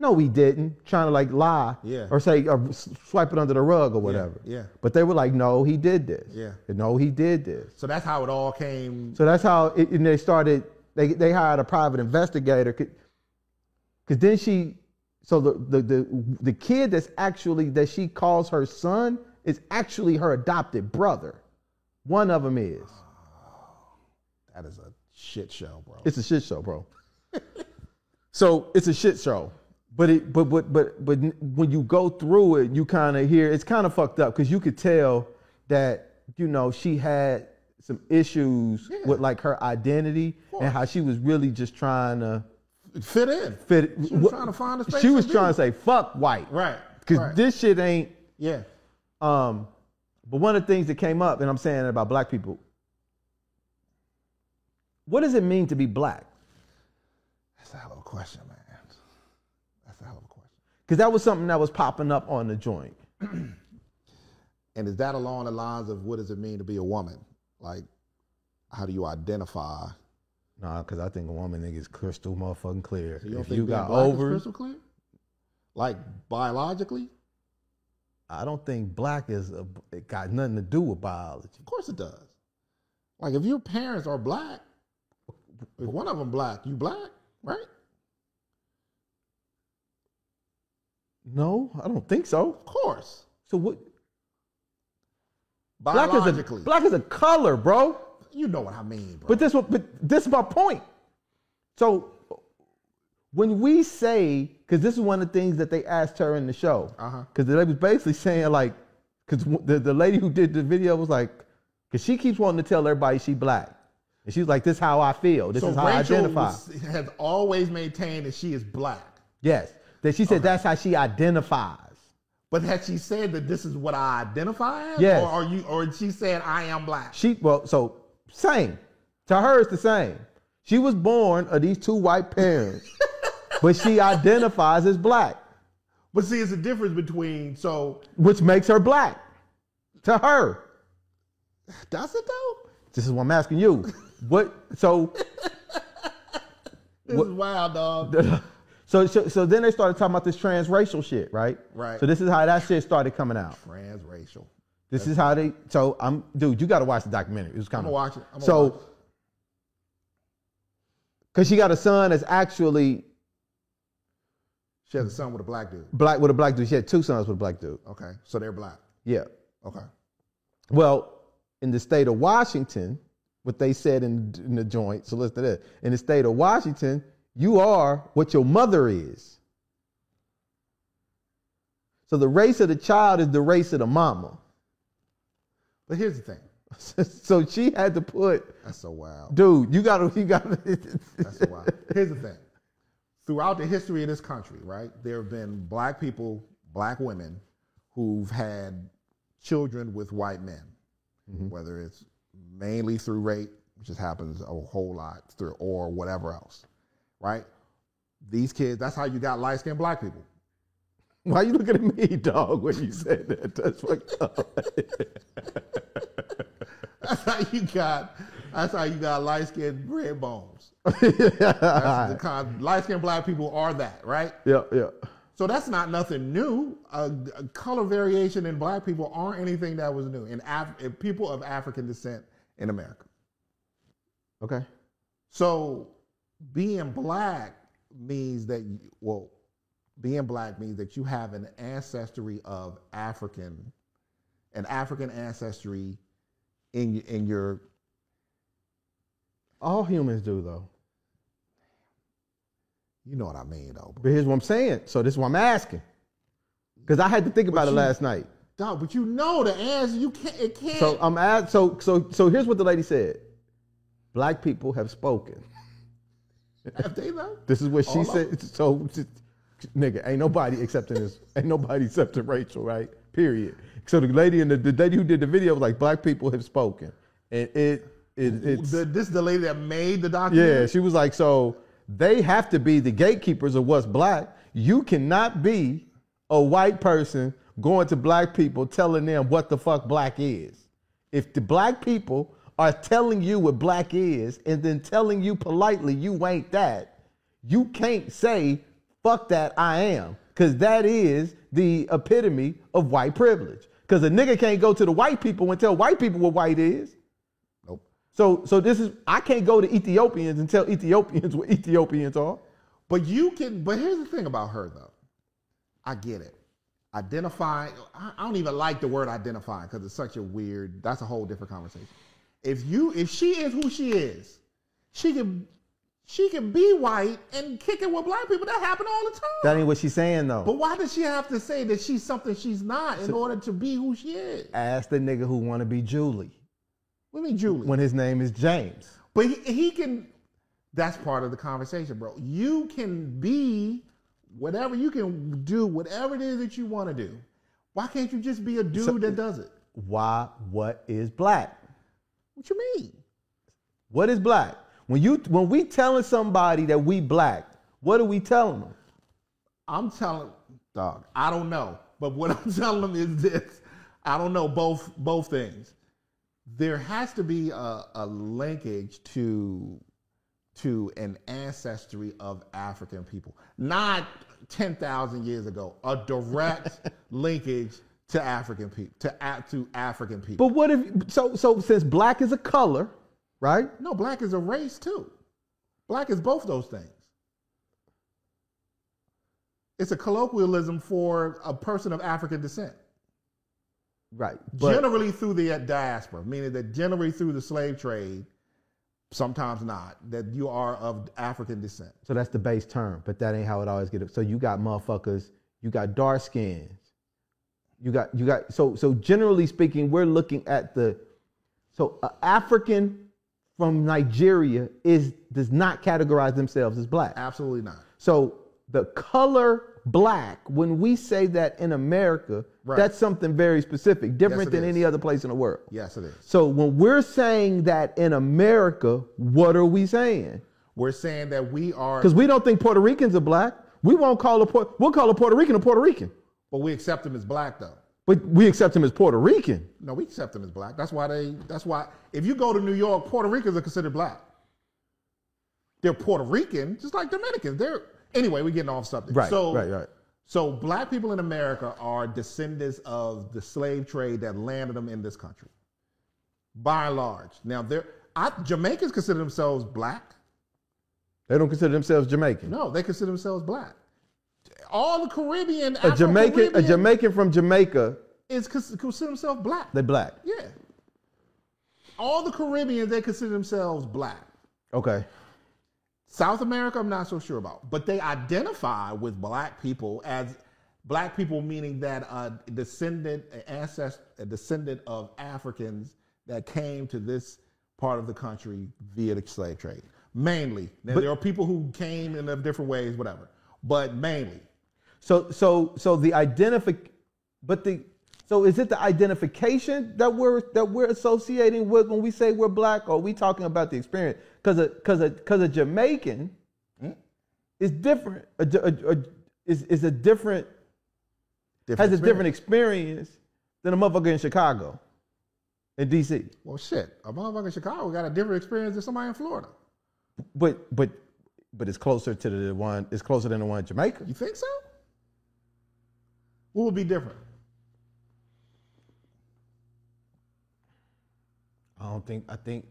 "No, he didn't," trying to like lie, Yeah. or say or swipe it under the rug or whatever. yeah. But they were like, "No, he did this." Yeah. No, he did this. So that's how it all came. So that's how it, and they started. They they hired a private investigator because then she. So the, the the the kid that's actually that she calls her son is actually her adopted brother. One of them is. That is a shit show, bro. It's a shit show, bro. so it's a shit show. But it but but but but when you go through it, you kind of hear it's kind of fucked up because you could tell that you know she had some issues Yeah. with like her identity and how she was really just trying to Fit in. fit. She was trying to find a space She was to trying to say fuck white, Right. Because right. this shit ain't. yeah. Um, but one of the things that came up, and I'm saying it about black people. What does it mean to be black? That's a hell of a question, man. That's a hell of a question. Because that was something that was popping up on the joint. And is that along the lines of what does it mean to be a woman? Like, how do you identify? Nah, because I think a woman nigga is crystal motherfucking clear. You don't if think you being got black is crystal clear? Like biologically? I don't think black is a, it got nothing to do with biology. Of course it does. Like if your parents are black, if one of them black, you black, right? No, I don't think so. Of course. So what? Black is a Biologically. black is a color, bro. you know what I mean, bro. But this, what- but this is my point. So when we say, because this is one of the things that they asked her in the show, Uh-huh. because they was basically saying like, because the, the lady who did the video was like, because she keeps wanting to tell everybody she black, and she's like, this is how I feel, this is how I identify. was- has always maintained that she is black. yes, that she said that's how she identifies. But had she said that this is what I identify as? Yes. Or are you or she said I am black? She well, so same. To her, it's the same. She was born of these two white parents, but she identifies as black. But see, it's a difference between so which makes her black. to her. Does it though? This is what I'm asking you. What? So, This What- is wild, dog. so, so, so then they started talking about this transracial shit, right? Right. So this is how that shit started coming out. Transracial. This is how they. So I'm, dude. You got to watch the documentary. It was kind I'm of gonna watch it. I'm gonna so, watch it. because she got a son that's actually She has a son with a black dude. black with a black dude. She had two sons with a black dude. Okay, so they're black. Yeah. Okay. Well, in the state of Washington, what they said in, in the joint, so listen to this. In the state of Washington, you are what your mother is. So the race of the child is the race of the mama. But here's the thing. so she had to put, That's so wild. dude, you gotta, you gotta. That's so wild. Here's the thing. Throughout the history of this country, right, there have been black people, black women, who've had children with white men, mm-hmm. whether it's mainly through rape, which just happens a whole lot, through or whatever else, right? These kids, that's how you got light skinned black people. Why you looking at me, dog, when you said that? That's fucked up. That's how you got. That's how you got light skinned red bones. That's the kind. Light skinned black people are that, right? yeah, yeah. So that's not nothing new. Uh, color variation in black people aren't anything that was new in, Af- in people of African descent in America. Okay. So being black means that you, well, being black means that you have an ancestry of African, an African ancestry in in your All humans do, though. you know what I mean though. But here's what I'm saying. So this is what I'm asking. Because I had to think about it last night. Dog, but you know the answer. You can't. It can't. So I'm at so so so here's what the lady said. Black people have spoken. Have they though? This is what she All of said. So nigga, ain't nobody accepting this. Ain't nobody accepting Rachel, right? Period. So the lady in the, the lady who did the video was like, black people have spoken. And it it it's The, this is the lady that made the documentary. Yeah, she was like, so they have to be the gatekeepers of what's black. You cannot be a white person going to black people telling them what the fuck black is. If the black people are telling you what black is and then telling you politely you ain't that, you can't say, fuck that, I am. Because that is the epitome of white privilege. Because a nigga can't go to the white people and tell white people what white is. Nope. So, so this is I can't go to Ethiopians and tell Ethiopians what Ethiopians are. But you can. But here's the thing about her, though. I get it. Identify. I I don't even like the word identify because it's such a weird. That's a whole different conversation. If you, if she is who she is, she can, she can be white and kick it with black people. That happen all the time. That ain't what she's saying though. but why does she have to say that she's something she's not in order to be who she is? Ask the nigga who want to be Julie What do you mean, Julie? when his name is James. But he, he can. That's part of the conversation, bro. You can be whatever. You can do whatever it is that you want to do. Why can't you just be a dude that does it? Why? What is black? What you mean? What is black? When you when we telling somebody that we black, what are we telling them? I'm telling dog. I don't know, but what I'm telling them is this: I don't know both both things. There has to be a, a linkage to to an ancestry of African people, not ten thousand years ago. A direct linkage to African people, to to African people. But what if so so since black is a color, right? no, black is a race too. Black is both those things. It's a colloquialism for a person of African descent. Right. Generally through the diaspora, meaning that generally through the slave trade, sometimes not, that you are of African descent. So that's the base term, but that ain't how it always get. So you got motherfuckers, you got dark skins, you got you got. So so generally speaking, we're looking at the. So African from Nigeria is does not categorize themselves as black. Absolutely not. So the color black, when we say that in America, Right. that's something very specific, different it than is. any other place in the world. Yes, it is. So when we're saying that in America, what are we saying? We're saying that we are, Because we don't think Puerto Ricans are black. We won't call a Puerto, we'll call a Puerto Rican a Puerto Rican. But we accept them as black though. But we accept him as Puerto Rican. No, we accept them as black. That's why they. That's why if you go to New York, Puerto Ricans are considered black. They're Puerto Rican, just like Dominicans. They're anyway. We're getting off subject. Right, So, right, right. So black people in America are descendants of the slave trade that landed them in this country, by and large. Now, they're I, Jamaicans consider themselves black. They don't consider themselves Jamaican. No, they consider themselves black. All the Caribbean, A Jamaican, a Jamaican from Jamaica, is consider themselves black. they black. Yeah. All the Caribbeans, they consider themselves black. Okay. South America, I'm not so sure about, but they identify with black people as black people, meaning that a descendant, an ancestor, a descendant of Africans that came to this part of the country via the slave trade. Mainly, now there are people who came in different ways, whatever, but mainly. So so so the identific but the so is it the identification that we're that we're associating with when we say we're black or are we talking about the experience? Cuz a cuz a cuz a Jamaican hmm, is different. A, a, a, is is a different has a different experience than a motherfucker in Chicago in DC. Well, shit, a motherfucker in Chicago got a different experience than somebody in Florida. But but but it's closer to the one it's closer than the one in Jamaica. You think so? What would be different? I don't think. I think.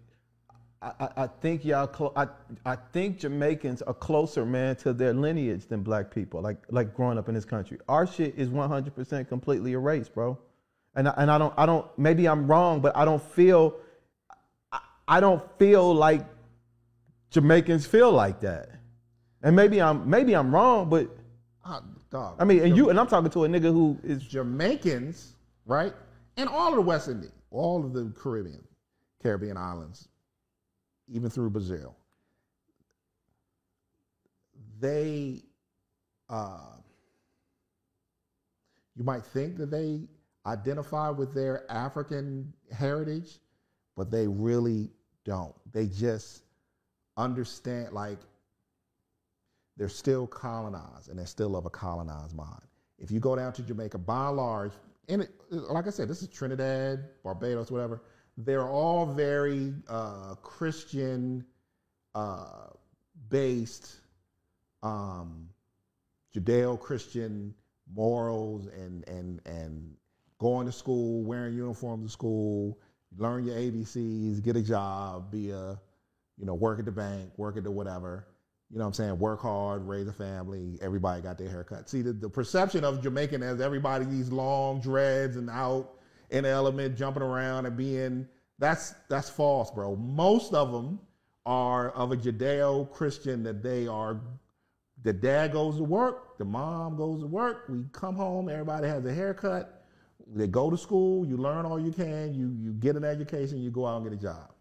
I, I, I think y'all. Clo- I I think Jamaicans are closer, man, to their lineage than black people. Like like growing up in this country, our shit is one hundred percent completely erased, bro. And I, and I don't I don't. Maybe I'm wrong, but I don't feel. I, I don't feel like Jamaicans feel like that. And maybe I'm maybe I'm wrong, but Ah, dog. I mean, and you and I'm talking to a nigga who is Jamaicans, right? And all of the West Indies, all of the Caribbean, Caribbean islands, even through Brazil, they, uh, you might think that they identify with their African heritage, but they really don't. They just understand, like, they're still colonized and they're still of a colonized mind. If you go down to Jamaica, by and large, and it, like I said, this is Trinidad, Barbados, whatever. They're all very uh, Christian uh, based, um, Judeo-Christian morals and and and going to school, wearing uniforms to school, learn your ABCs, get a job, be a, you know, work at the bank, work at the whatever. You know what I'm saying? Work hard, raise a family. Everybody got their haircut. See, the, the perception of Jamaican as everybody these long dreads and out in the element, jumping around and being that's that's false, bro. Most of them are of a Judeo-Christian that they are. The dad goes to work, the mom goes to work. We come home, everybody has a haircut. They go to school, you learn all you can, you you get an education, you go out and get a job.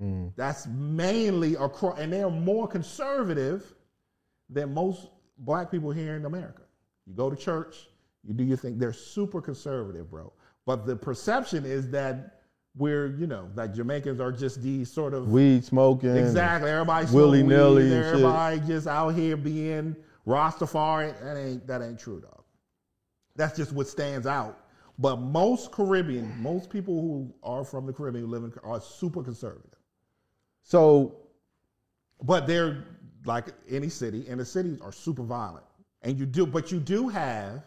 Mm. That's mainly across, and they're more conservative than most black people here in America. You go to church, you do your thing. They're super conservative, bro. But the perception is that we're, you know, that Jamaicans are just these sort of weed smoking. exactly everybody willy smoking nilly shit. everybody just out here being Rastafari. That ain't that ain't true, dog. That's just what stands out. But most Caribbean, most people who are from the Caribbean who live in are super conservative. So But they're like any city, and the cities are super violent. And you do, but you do have,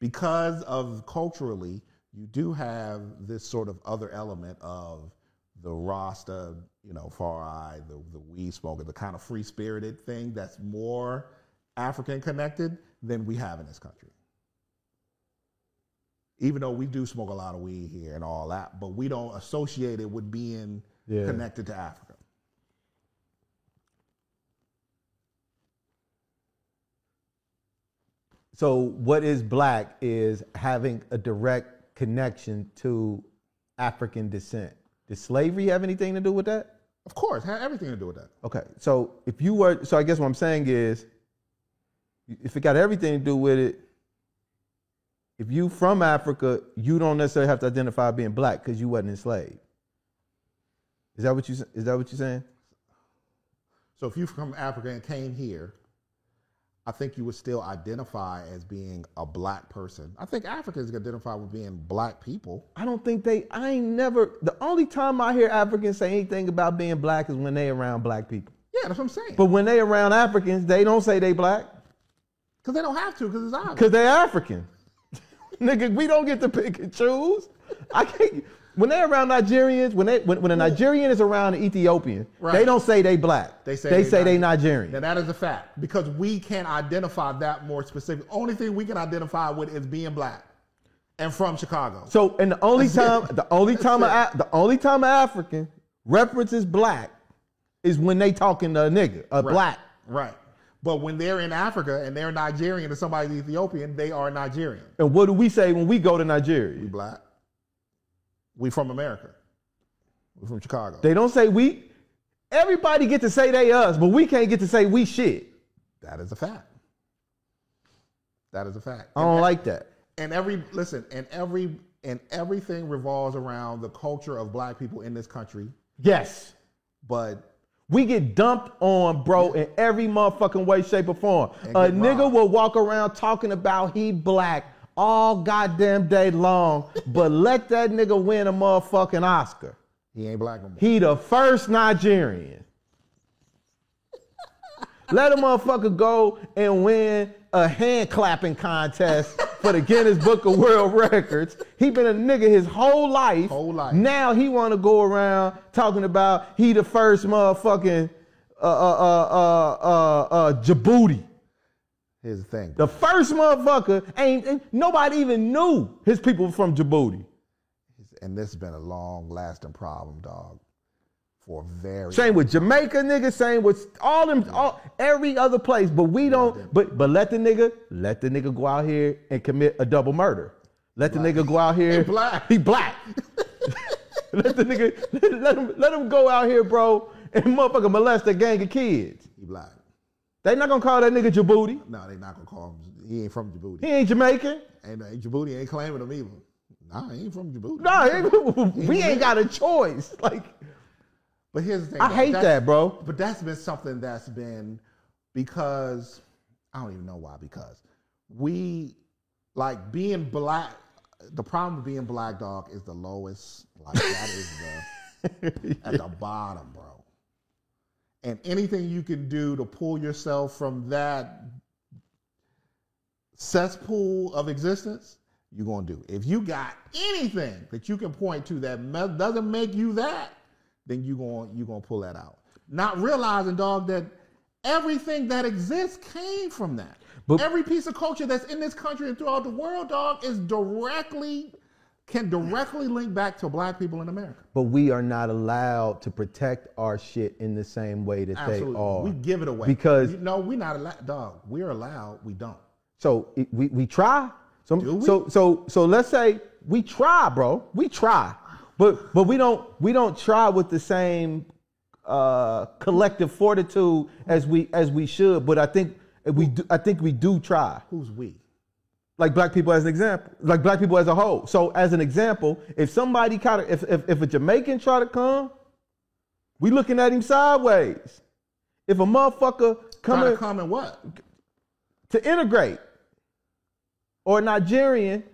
because of culturally, you do have this sort of other element of the Rasta, you know, far eye, the, the weed smoker, the kind of free spirited thing that's more African connected than we have in this country. Even though we do smoke a lot of weed here and all that, but we don't associate it with being Yeah. connected to Africa. So what is black is having a direct connection to African descent. Does slavery have anything to do with that? Of course, had everything to do with that. Okay. So if you were so I guess what I'm saying is if it got everything to do with it, if you from Africa, you don't necessarily have to identify being black because you wasn't enslaved. Is that what you is that what you're saying? So if you from Africa and came here, I think you would still identify as being a black person. I think Africans identify with being black people. I don't think they. I ain't never. The only time I hear Africans say anything about being black is when they around black people. Yeah, that's what I'm saying. But when they around Africans, they don't say they black Because they don't have to, because it's obvious. because they're African. Nigga, we don't get to pick and choose. I can't. When they're around Nigerians, when they when, when a Nigerian is around an Ethiopian, Right. they don't say they black. They say they they say they Nigerian. Now that is a fact because we can't identify that more specific. Only thing we can identify with is being black and from Chicago. So, and the only time, the only time, a. The only time an African references black is when they talking to a nigga, a Right. black. Right. But when they're in Africa and they're Nigerian and somebody's Ethiopian, they are Nigerian. And what do we say when we go to Nigeria? We black. We from America. We from Chicago. They don't say we. Everybody get to say they us, but we can't get to say we shit. that is a fact. That is a fact. I don't like that. and every listen, and every and everything revolves around the culture of black people in this country. Yes. But We get dumped on, bro, in every motherfucking way, shape, or form. A nigga will walk around talking about he black all goddamn day long, but let that nigga win a motherfucking Oscar. he ain't black no more. He the first Nigerian. Let a motherfucker go and win a hand clapping contest for the Guinness Book of World Records. He been a nigga his whole life. Whole life. Now he want to go around talking about he the first motherfucking uh uh uh uh uh, uh Djibouti. Here's the thing. The first motherfucker ain't, ain't nobody even knew his people from Djibouti. and this has been a long lasting problem, dog. For very Same with Jamaica, nigga. Same with all them, all every other place. But we don't. But but let the nigga let the nigga go out here and commit a double murder. Let the nigga go out here. He black. He black. let the nigga let him let him go out here, bro, and motherfucker molest a gang of kids. he black. They not gonna call that nigga Djibouti. No, they not gonna call him. He ain't from Djibouti. He ain't Jamaican. And uh, Djibouti ain't claiming him either. Nah, he ain't from Djibouti. No, he- we ain't got a choice. Like But here's the thing. I though. hate That's- that, bro. But that's been something that's been because I don't even know why. Because we like being black. The problem with being black dog is the lowest. Like that is the at the bottom, bro. And anything you can do to pull yourself from that cesspool of existence, you're gonna do. If you got anything that you can point to that me- doesn't make you that, then you're going you're gonna pull that out. Not realizing, dog, that everything that exists came from that. But- Every piece of culture that's in this country and throughout the world, dog, is directly can directly link back to black people in America. But we are not allowed to protect our shit in the same way that Absolutely, they are. we give it away Because- You- no, we're not allowed, dog. We're allowed. We don't. So we, we try. So, Do we? so so so let's say we try, bro. We try, but but we don't we don't try with the same uh, collective fortitude as we as we should. But I think we do, I think we do try. Who's we? Like black people as an example, like black people as a whole. So as an example, if somebody kind of if, if if a Jamaican try to come, we looking at him sideways. If a motherfucker Trying coming to come and what? to integrate or Nigerian,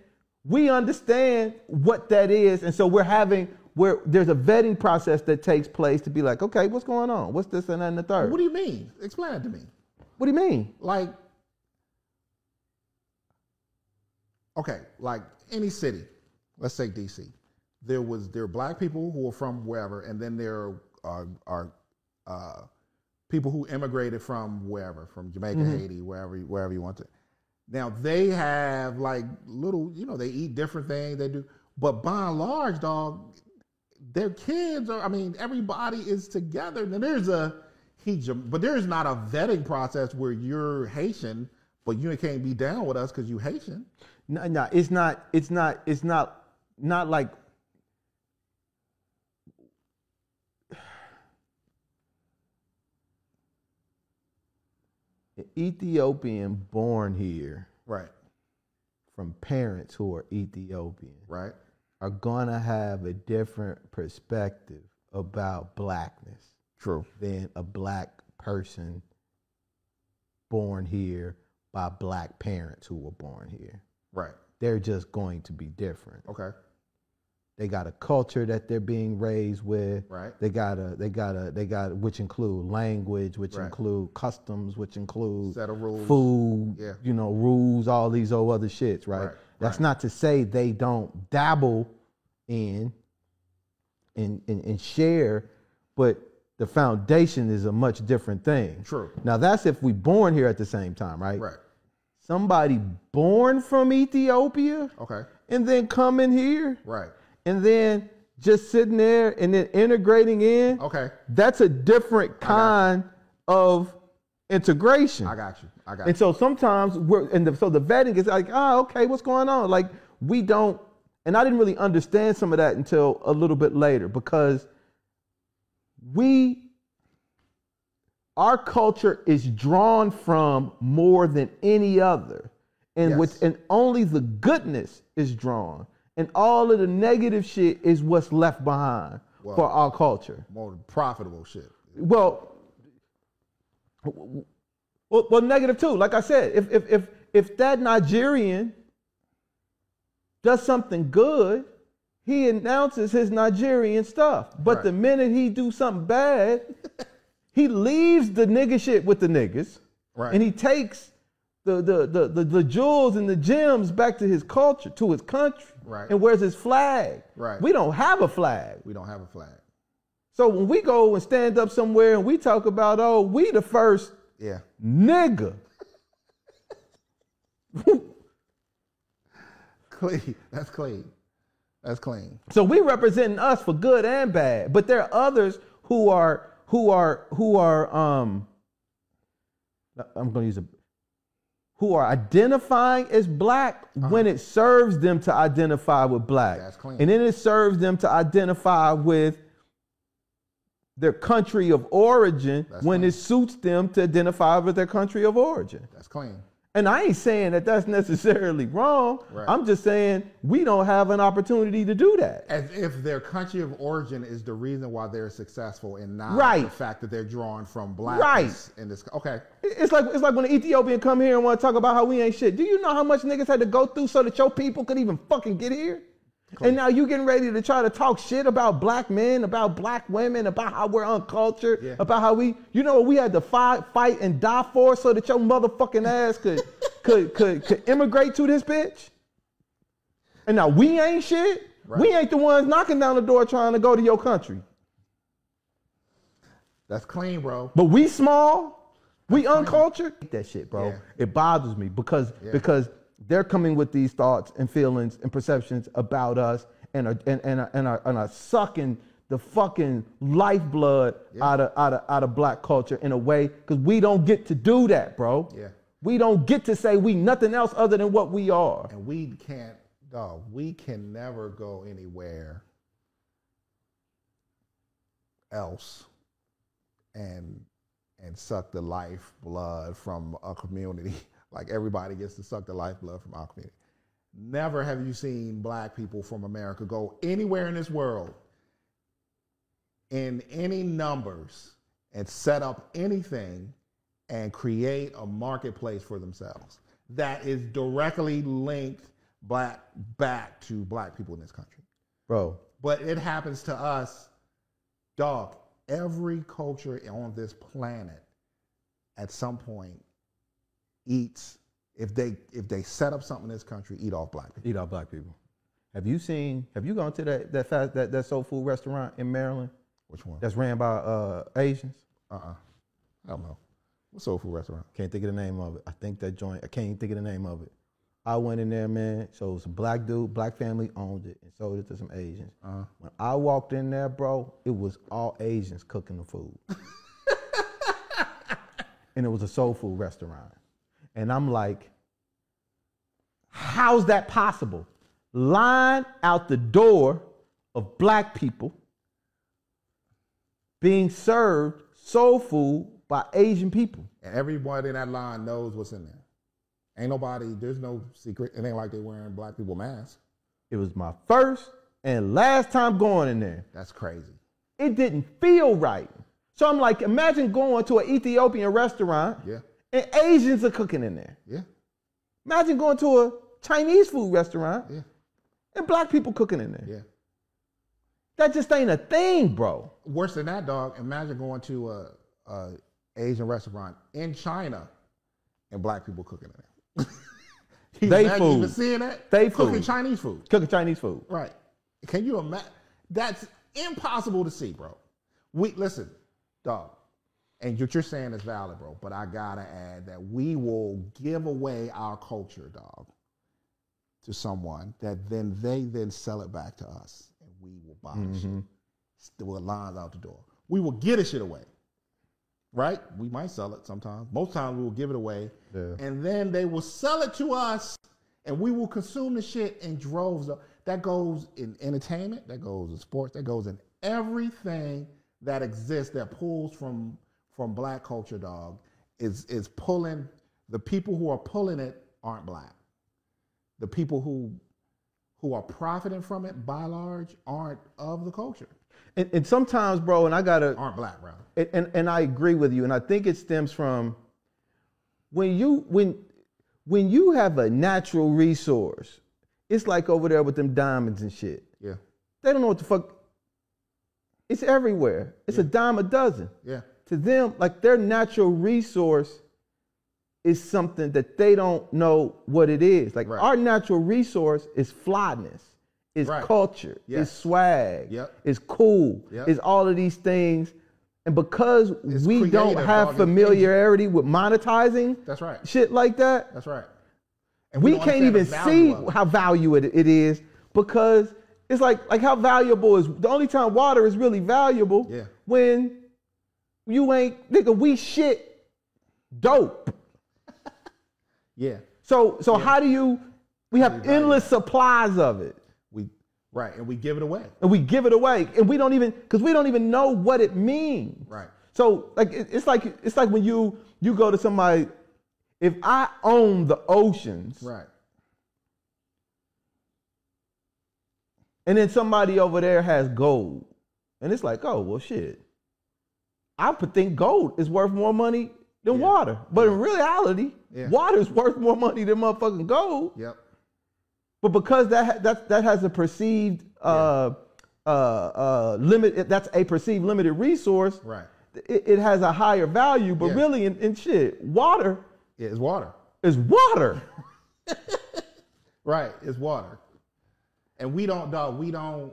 we understand what that is. And so we're having where there's a vetting process that takes place to be like, okay, what's going on? What's this and that and the third? What do you mean? Explain it to me. what do you mean? Like, okay, like any city, let's say DC, there was there are black people who are from wherever, and then there are are uh, people who immigrated from wherever, from Jamaica, Haiti, wherever you- wherever you want to. Now they have like little, you know, they eat different things. They do, but by and large, dog, their kids are. I mean, everybody is together. Now there's a he, but there's not a vetting process where you're Haitian, but you can't be down with us because you Haitian. No, no, it's not, it's not, it's not, not like an Ethiopian born here Right. from parents who are Ethiopian. Right. are gonna have a different perspective about blackness True. than a black person born here by black parents who were born here. Right. They're just going to be different. Okay. They got a culture that they're being raised with. Right. They got a they got a they got which include language, which Right. include customs, which include Set of rules. food, Yeah. you know, rules, all these old other shits, right? Right, That's right. not to say they don't dabble in and, and, and share, but the foundation is a much different thing. True. Now that's if we born here at the same time, right? Right. Somebody born from Ethiopia Okay. and then coming here Right. and then just sitting there and then integrating in, Okay. that's a different kind of integration. I got you. I got you. And so sometimes we're and the, so the vetting is like, oh, okay, what's going on? Like we don't, and I didn't really understand some of that until a little bit later because we, our culture is drawn from more than any other, and Yes. with and only the goodness is drawn, and all of the negative shit is what's left behind Well- for our culture. More profitable shit. Well, well, well, negative too. Like I said, if if if if that Nigerian does something good, he announces his Nigerian stuff. But Right. the minute he do something bad, he leaves the nigga shit with the niggas, Right. and he takes the the, the the the jewels and the gems back to his culture, to his country, Right. and wears his flag. Right. We don't have a flag. We don't have a flag. So when we go and stand up somewhere and we talk about, oh, we the first Yeah. nigga. Clean. That's clean. That's clean. So we representing us for good and bad. But there are others who are who are who are um I'm gonna use a who are identifying as black when it serves them to identify with black. Uh-huh. That's clean. And then it serves them to identify with their country of origin That's when clean. it suits them to identify with their country of origin. That's clean. And I ain't saying that that's necessarily wrong. Right. I'm just saying we don't have an opportunity to do that. As if their country of origin is the reason why they're successful and not Right. the fact that they're drawn from blackness in this. Okay. It's like it's like when an Ethiopian come here and want to talk about how we ain't shit. Do you know how much niggas had to go through so that your people could even fucking get here? And now you getting ready to try to talk shit about black men, about black women, about how we're uncultured, Yeah. about how we, you know, what we had to fight, fight and die for so that your motherfucking ass could, could, could, could immigrate to this bitch. And now we ain't shit. We ain't the ones knocking down the door trying to go to your country. That's clean, bro. But we small, we uncultured. That shit, bro. Yeah. It bothers me because Yeah. because they're coming with these thoughts and feelings and perceptions about us and are and, and, are, and, are, and are sucking the fucking lifeblood Yeah. out of out of out of black culture in a way because we don't get to do that, bro. Yeah. We don't get to say we nothing else other than what we are. And we can't, dog, we can never go anywhere else and and suck the life blood from a community. Like everybody gets to suck the lifeblood from our community. Never have you seen black people from America go anywhere in this world in any numbers and set up anything and create a marketplace for themselves that is directly linked black back to black people in this country. Bro, But it happens to us, dog. Every culture on this planet at some point eats if they if they set up something in this country, eat off black people. eat out black people. Have you seen have you gone to that that fast that, that soul food restaurant in Maryland Which one? that's ran by uh Asians? Uh uh I don't know. What soul food restaurant? Can't think of the name of it. I think that joint. I can't even think of the name of it. I went in there, man. So it was a black dude, black family owned it and sold it to some Asians. Uh-huh. When I walked in there, bro, it was all Asians cooking the food, and it was a soul food restaurant. And I'm like, how's that possible? Line out the door of black people being served soul food by Asian people. And everybody in that line knows what's in there. Ain't nobody, there's no secret. It ain't like they're wearing black people masks. It was my first and last time going in there. That's crazy. It didn't feel right. So I'm like, imagine going to an Ethiopian restaurant Yeah. And Asians are cooking in there. Yeah. Imagine going to a Chinese food restaurant Yeah. and black people cooking in there. Yeah. That just ain't a thing, bro. Worse than that, dog. Imagine going to a, a Asian restaurant in China and black people cooking in there. They imagine even food. seeing that? They cooking food. Chinese food. Cooking Chinese food. Right. Can you imagine? That's impossible to see, bro. We listen, dog. And what you're saying is valid, bro. But I gotta add that we will give away our culture, dog, to someone that then they then sell it back to us, and we will buy the mm-hmm. shit. Still line out the door. We will get a shit away. Right? We might sell it sometimes. Most times we will give it away. Yeah. And then they will sell it to us and we will consume the shit in droves. Of, that goes in entertainment, that goes in sports, that goes in everything that exists that pulls from from black culture, dog, is is pulling the people who are pulling it aren't black. The people who who are profiting from it by large aren't of the culture. And, and sometimes, bro, and I gotta Aren't black, bro. and, and, and I agree with you, and I think it stems from when you when when you have a natural resource, it's like over there with them diamonds and shit. Yeah. They don't know what the fuck. It's everywhere. It's a dime a dozen. Yeah. To them, like their natural resource is something that they don't know what it is. Like Right. our natural resource is flyness, is Right. culture, Yes. is swag, Yep. is cool, Yep. is all of these things. And because It's we don't have familiarity with monetizing That's right. shit like that, That's right. And we, don't can't even see how value it, it is because it's like like how valuable is the only time water is really valuable Yeah. when you ain't nigga we shit dope. Yeah. So so how do you we have value endless supplies of it We right, and we give it away. and we give it away and we don't even because we don't even know what it means. Right. So like it- it's like it's like when you you go to somebody if I own the oceans Right. and then somebody over there has gold and it's like oh well shit I would think gold is worth more money than Yeah. water but in reality Yeah. water is worth more money than motherfucking gold Yep. but because that that that has a perceived uh uh uh limit that's a perceived limited resource Right. it, it has a higher value but Yeah. really in, in shit water Yeah, it's water. is water Right. It's water. And we don't dog, we don't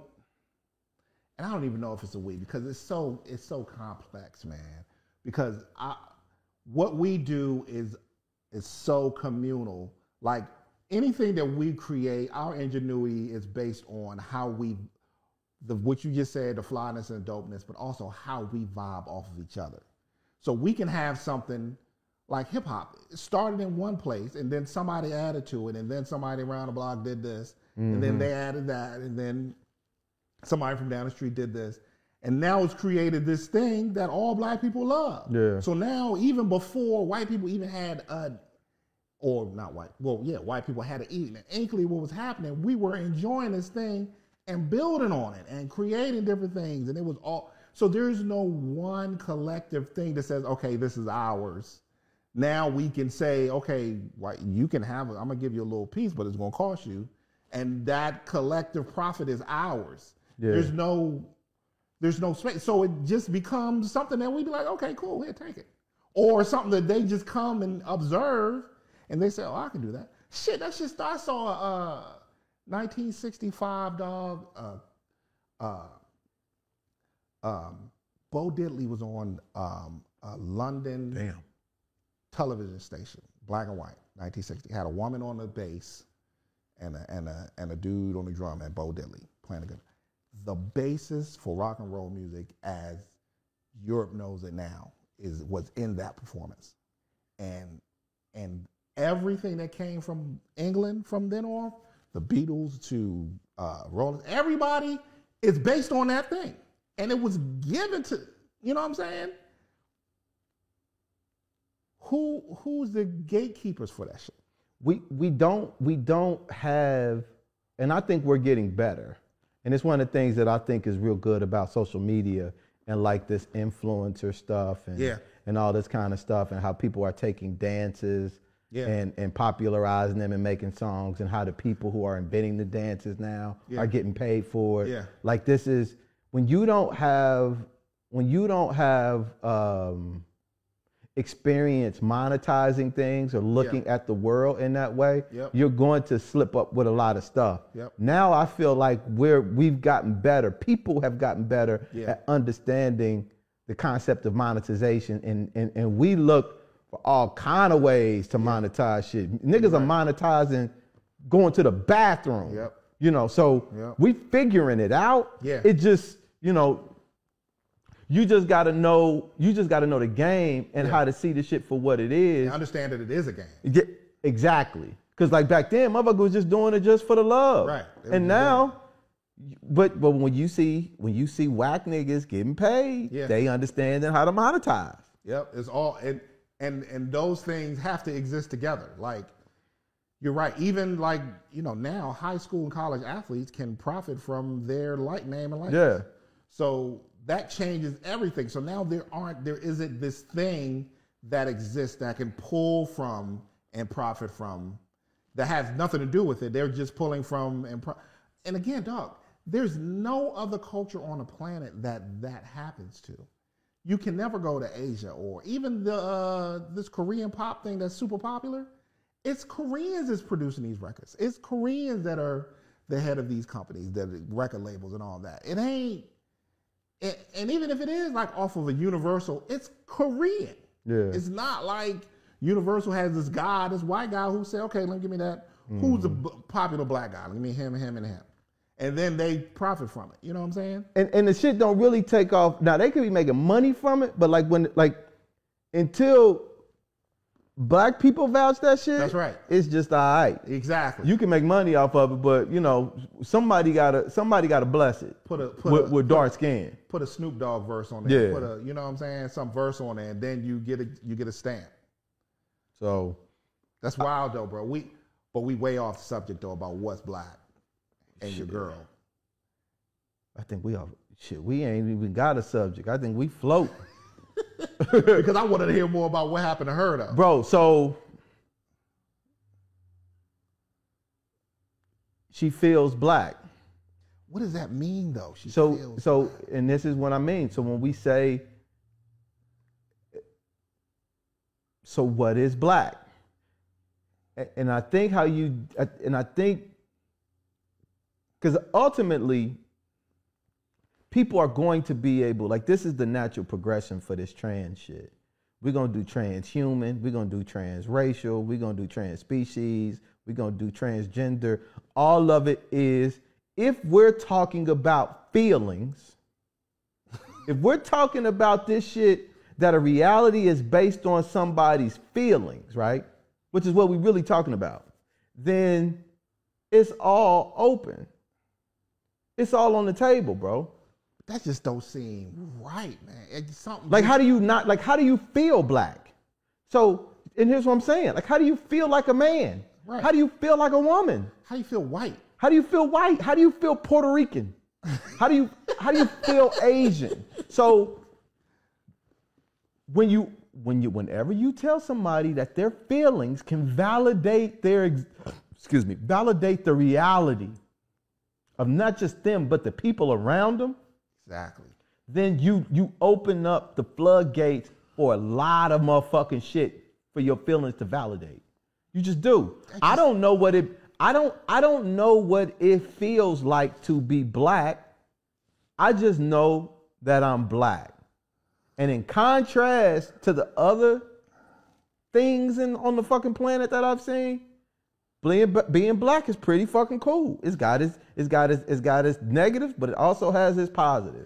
and I don't even know if it's a we because it's so it's so complex, man. Because I what we do is is so communal. Like anything that we create, our ingenuity is based on how we the what you just said, the flyness and the dopeness, but also how we vibe off of each other. So we can have something like hip hop. Started in one place and then somebody added to it, and then somebody around the block did this, and then mm-hmm. they added that, and then somebody from down the street did this. And now it's created this thing that all black people love. Yeah. So now, even before white people even had a, or not white, well, yeah, white people had to eat an inkling what was happening, we were enjoying this thing and building on it and creating different things. And it was all, so there's no one collective thing that says, okay, this is ours. Now we can say, okay, white, you can have it. I'm gonna give you a little piece, but it's gonna cost you. And that collective profit is ours. Yeah. There's no there's no space. So it just becomes something that we'd be like, okay, cool, here, take it. Or something that they just come and observe and they say, oh, I can do that. Shit, that shit, I saw uh 1965 dog, uh, uh, um, Bo Diddley was on um, a London damn television station, black and white, 1960. Had a woman on the bass and a, and a, and a dude on the drum and Bo Diddley playing the good. The basis for rock and roll music, as Europe knows it now, is was in that performance, and and everything that came from England from then on, the Beatles to uh, everybody is based on that thing, and it was given to you know what I'm saying who who's the gatekeepers for that shit? we we don't we don't have and I think we're getting better. And it's one of the things that I think is real good about social media and like this influencer stuff and Yeah. and all this kind of stuff, and how people are taking dances Yeah. and and popularizing them and making songs, and how the people who are inventing the dances now Yeah. are getting paid for it. Yeah. Like this is when you don't have when you don't have um, experience monetizing things or looking at the world in that way, Yep. you're going to slip up with a lot of stuff. Yep. Now I feel like we're we've gotten better. People have gotten better Yeah. at understanding the concept of monetization, and and, and we look for all kind of ways to monetize shit. Niggas are monetizing going to the bathroom. Yep. You know, so we figuring it out. Yeah. It just you know. You just got to know. You just got to know the game and Yeah. how to see the shit for what it is. I understand that it is a game. Yeah, exactly. Because like back then, motherfucker was just doing it just for the love. Right. And now, but but when you see when you see whack niggas getting paid, Yeah. they understanding how to monetize. Yep, it's all and and and those things have to exist together. Like you're right. Even like you know now, high school and college athletes can profit from their like name and likeness. Yeah. So that changes everything. So now there aren't there isn't this thing that exists that can pull from and profit from that has nothing to do with it. They're just pulling from and pro- and again, dog. There's no other culture on the planet that that happens to. You can never go to Asia or even the uh, this Korean pop thing that's super popular. It's Koreans that's producing these records. It's Koreans that are the head of these companies, that record labels and all that. It ain't. And, and even if it is like off of a Universal, it's Korean. Yeah. It's not like Universal has this guy, this white guy who say, okay, let me give me that. Who's the mm-hmm. b- popular black guy? Let me him, him, and him. And then they profit from it. You know what I'm saying? And and the shit don't really take off. Now they could be making money from it, but like when like until black people vouch that shit, That's right. It's just all right. Exactly. You can make money off of it, but you know somebody gotta somebody gotta bless it put a put with, a, with dark skin. put a Snoop Dogg verse on there. Yeah. Put a you know what I'm saying, some verse on there, and then you get a you get a stamp. So That's wild though, bro. We but we way off the subject though about what's black and your girl. I think we are shit. We ain't even got a subject. I think we float, because I wanted to hear more about what happened to her though. bro. So she feels black. What does that mean though? She So feels so, and this is what I mean. So when we say, so what is black? And I think how you, and I think, because ultimately, people are going to be able, like, this is the natural progression for this trans shit. We're gonna do transhuman, we're gonna do transracial, we're gonna do trans species, we're gonna do transgender. All of it is, if we're talking about feelings, if we're talking about this shit that a reality is based on somebody's feelings, right? Which is what we're really talking about, then it's all open. It's all on the table, bro. That just don't seem right, man. It's something Like, how do you not, like, how do you feel black? So, and here's what I'm saying like, how do you feel like a man? Right. How do you feel like a woman? how do you feel white? How do you feel white? How do you feel Puerto Rican? How do you how do you feel Asian? So when you when you whenever you tell somebody that their feelings can validate their ex- excuse me, validate the reality of not just them but the people around them, Exactly. then you you open up the floodgates for a lot of motherfucking shit for your feelings to validate. You just do. I don't know what it I don't I don't know what it feels like to be black. I just know that I'm black. And in contrast to the other things in, on the fucking planet that I've seen, being, being black is pretty fucking cool. It's got its it's got its it's got its negatives, but it also has its positive.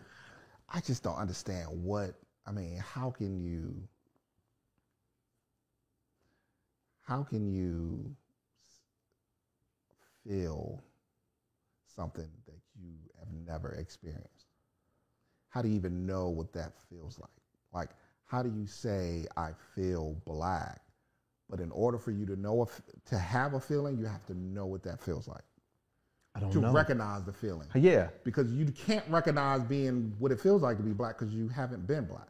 I just don't understand what I mean. How can you? How can you feel something that you have never experienced? How do you even know what that feels like? Like, how do you say I feel black? But in order for you to know if, to have a feeling, you have to know what that feels like to know. recognize the feeling yeah. because you can't recognize being what it feels like to be black because you haven't been black.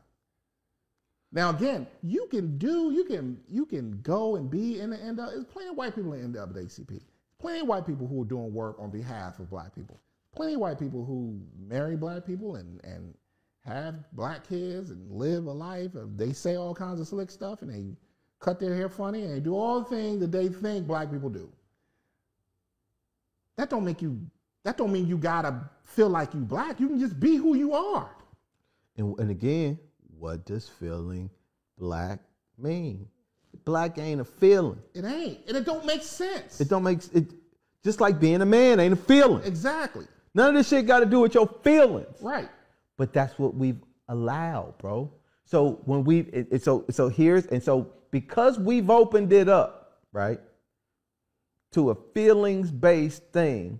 Now again, you can do, you can, you can go and be in the NAACP. There's plenty of white people in the NAACP. Plenty of white people who are doing work on behalf of black people. Plenty of white people who marry black people and and have black kids and live a life. They say all kinds of slick stuff and they cut their hair funny and they do all the things that they think black people do. That don't make you. That don't mean you gotta feel like you black. You can just be who you are. And, and again, what does feeling black mean? Black ain't a feeling. It ain't, and it don't make sense. It don't make it. Just like being a man ain't a feeling. exactly None of this shit got to do with your feelings. right. But that's what we've allowed, bro. So when we it, it- so so here's and so because we've opened it up, right, to a feelings based thing,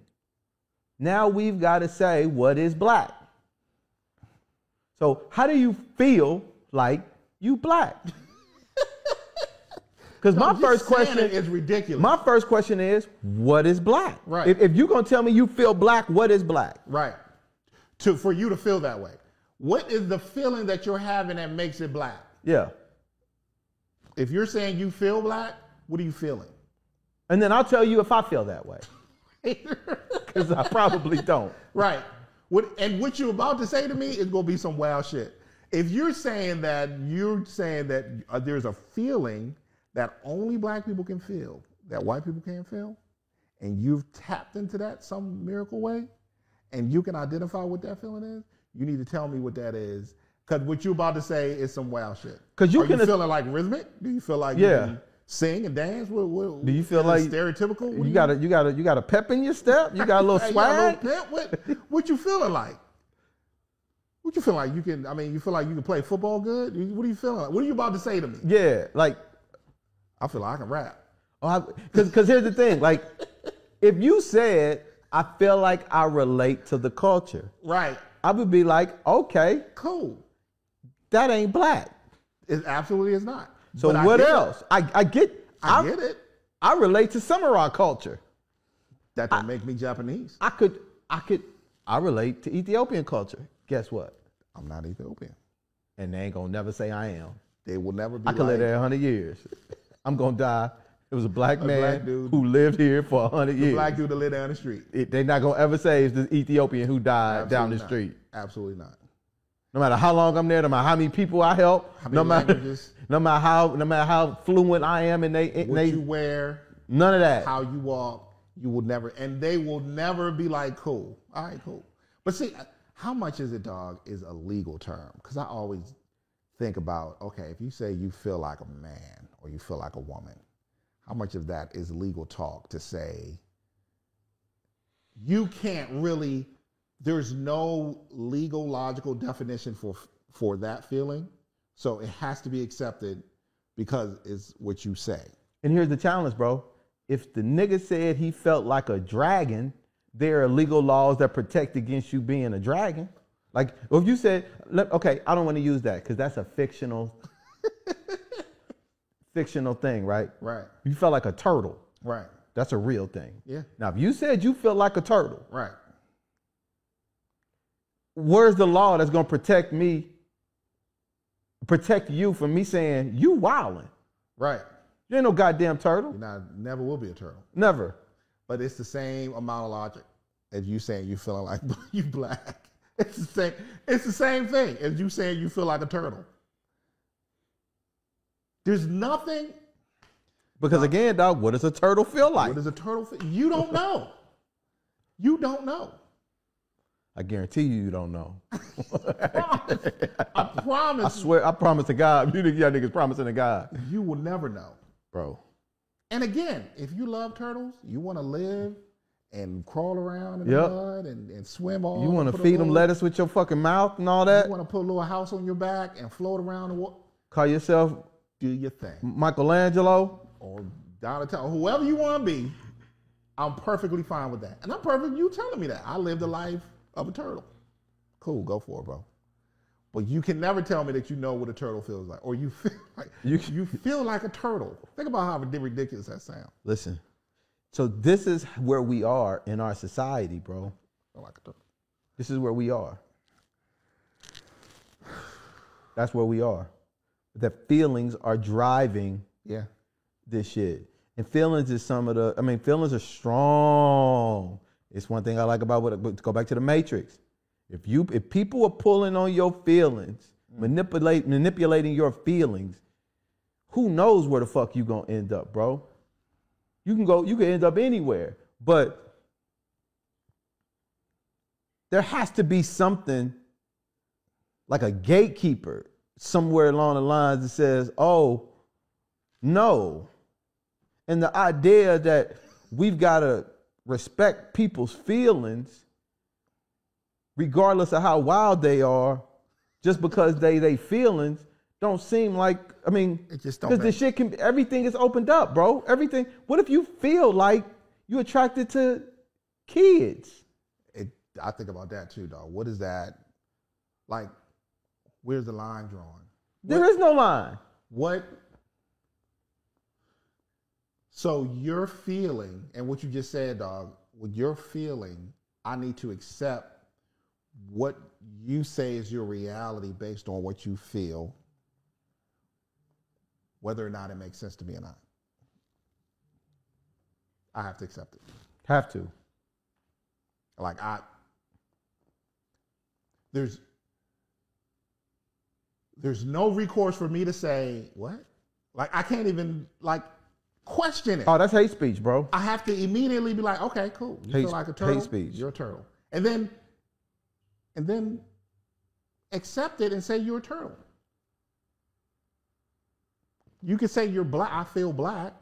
now we've got to say what is black. So how do you feel like you black? Because my Just first question is ridiculous. My first question is, what is black? Right. If, if you're gonna tell me you feel black, what is black? right. To for you to feel that way. What is the feeling that you're having that makes it black? Yeah. If you're saying you feel black, what are you feeling? And then I'll tell you if I feel that way. Because I probably don't. Right. What and what you're about to say to me is gonna be some wild shit. If you're saying that you're saying that uh, there's a feeling that only black people can feel that white people can't feel, and you've tapped into that some miracle way, and you can identify what that feeling is, you need to tell me what that is. Because what you're about to say is some wild shit. Because you Are can- you feeling like rhythmic? Do you feel like Yeah. you sing and dance? What, what, Do you feel like- stereotypical? Do You got a you got a you got a pep in your step. You got a little you got a swag. little pep? What, what you feeling like? What you feel like? You can. I mean, you feel like you can play football good. What are you feeling like? What are you about to say to me? Yeah, like I feel like I can rap. Oh, because because here's the thing. Like, if you said I feel like I relate to the culture, Right. I would be like, okay, Cool. that ain't black. It absolutely is not. So But I what it. else? I I get I, get it. I relate to samurai culture. That don't make me Japanese. I could I could I relate to Ethiopian culture. Guess what? I'm not Ethiopian. And they ain't gonna never say I am. They will never be I could live there hundred years. I'm gonna die. It was a black man black dude. who lived here for hundred years. black dude that live down the street. It- they're not gonna ever say it's the Ethiopian who died down the not. street. Absolutely not. No matter how long I'm there, no matter how many people I help, How no matter languages? No matter how no matter how fluent I am, and they, What they you wear, none of that. how you walk, you will never, and they will never be like, cool. All right, cool. But see, how much is it, dog, is a legal term? Because I always think about, okay, if you say you feel like a man or you feel like a woman, how much of that is legal talk to say you can't really, there's no legal, logical definition for for that feeling. So it has to be accepted because it's what you say. And here's the challenge, bro. If the nigga said he felt like a dragon, there are legal laws that protect against you being a dragon. Like, if you said, okay, I don't want to use that because that's a fictional, fictional thing, right? Right. You felt like a turtle. Right. That's a real thing. Yeah. Now, if you said you felt like a turtle, Right. where's the law that's gonna protect me, protect you from me saying you wildin'? Right. You ain't no goddamn turtle. You're not never will be a turtle. Never. But it's the same amount of logic as you saying you feeling like you black. It's the same. It's the same thing as you saying you feel like a turtle. There's nothing. Because again, dog, what does a turtle feel like? What does a turtle feel? You don't know. You don't know. I guarantee you, you don't know. I promise. I swear, I promise to God, you niggas, y'all niggas promising to God, you will never know. bro. And again, if you love turtles, you want to live and crawl around in Yep. the mud and, and swim all. You want to feed them lettuce with your fucking mouth and all that? You want to put a little house on your back and float around the water. Call yourself Do your thing. Michelangelo? or Donatello, whoever you want to be, I'm perfectly fine with that. And I'm perfect you telling me that. I lived a life of a turtle. Cool, go for it, bro. But you can never tell me that you know what a turtle feels like, or you feel like You- you, feel like a turtle. Think about how ridiculous that sounds. Listen. So this is where we are in our society, bro. Like a turtle. This is where we are. That's where we are. that feelings are driving Yeah. this shit. And feelings is some of the. I mean, feelings are strong. It's one thing I like about what. but to Go back to the Matrix. If you, if people are pulling on your feelings, mm. manipulate, manipulating your feelings, who knows where the fuck you gonna end up, bro? You can go. You can end up anywhere, but there has to be something like a gatekeeper somewhere along the lines that says, "Oh, no," and the idea that we've got to respect people's feelings, regardless of how wild they are, just because they they feelings don't seem like. I mean, It just don't because the shit can. Everything is opened up, bro. Everything. What if you feel like you attracted to kids? It, I think about that too, dog. What is that? Like, where's the line drawn? There is no line. What? So you're feeling, and what you just said, dog. With your feeling, I need to accept what you say is your reality based on what you feel, whether or not it makes sense to me or not. I have to accept it. Have to. Like I there's there's no recourse for me to say what? Like I can't even like question it. Oh, that's hate speech, bro. I have to immediately be like, okay, cool. You Hate feel like a turtle? hate speech. You're a turtle. And then and then accept it and say you're a turtle. You can say you're black. I feel black.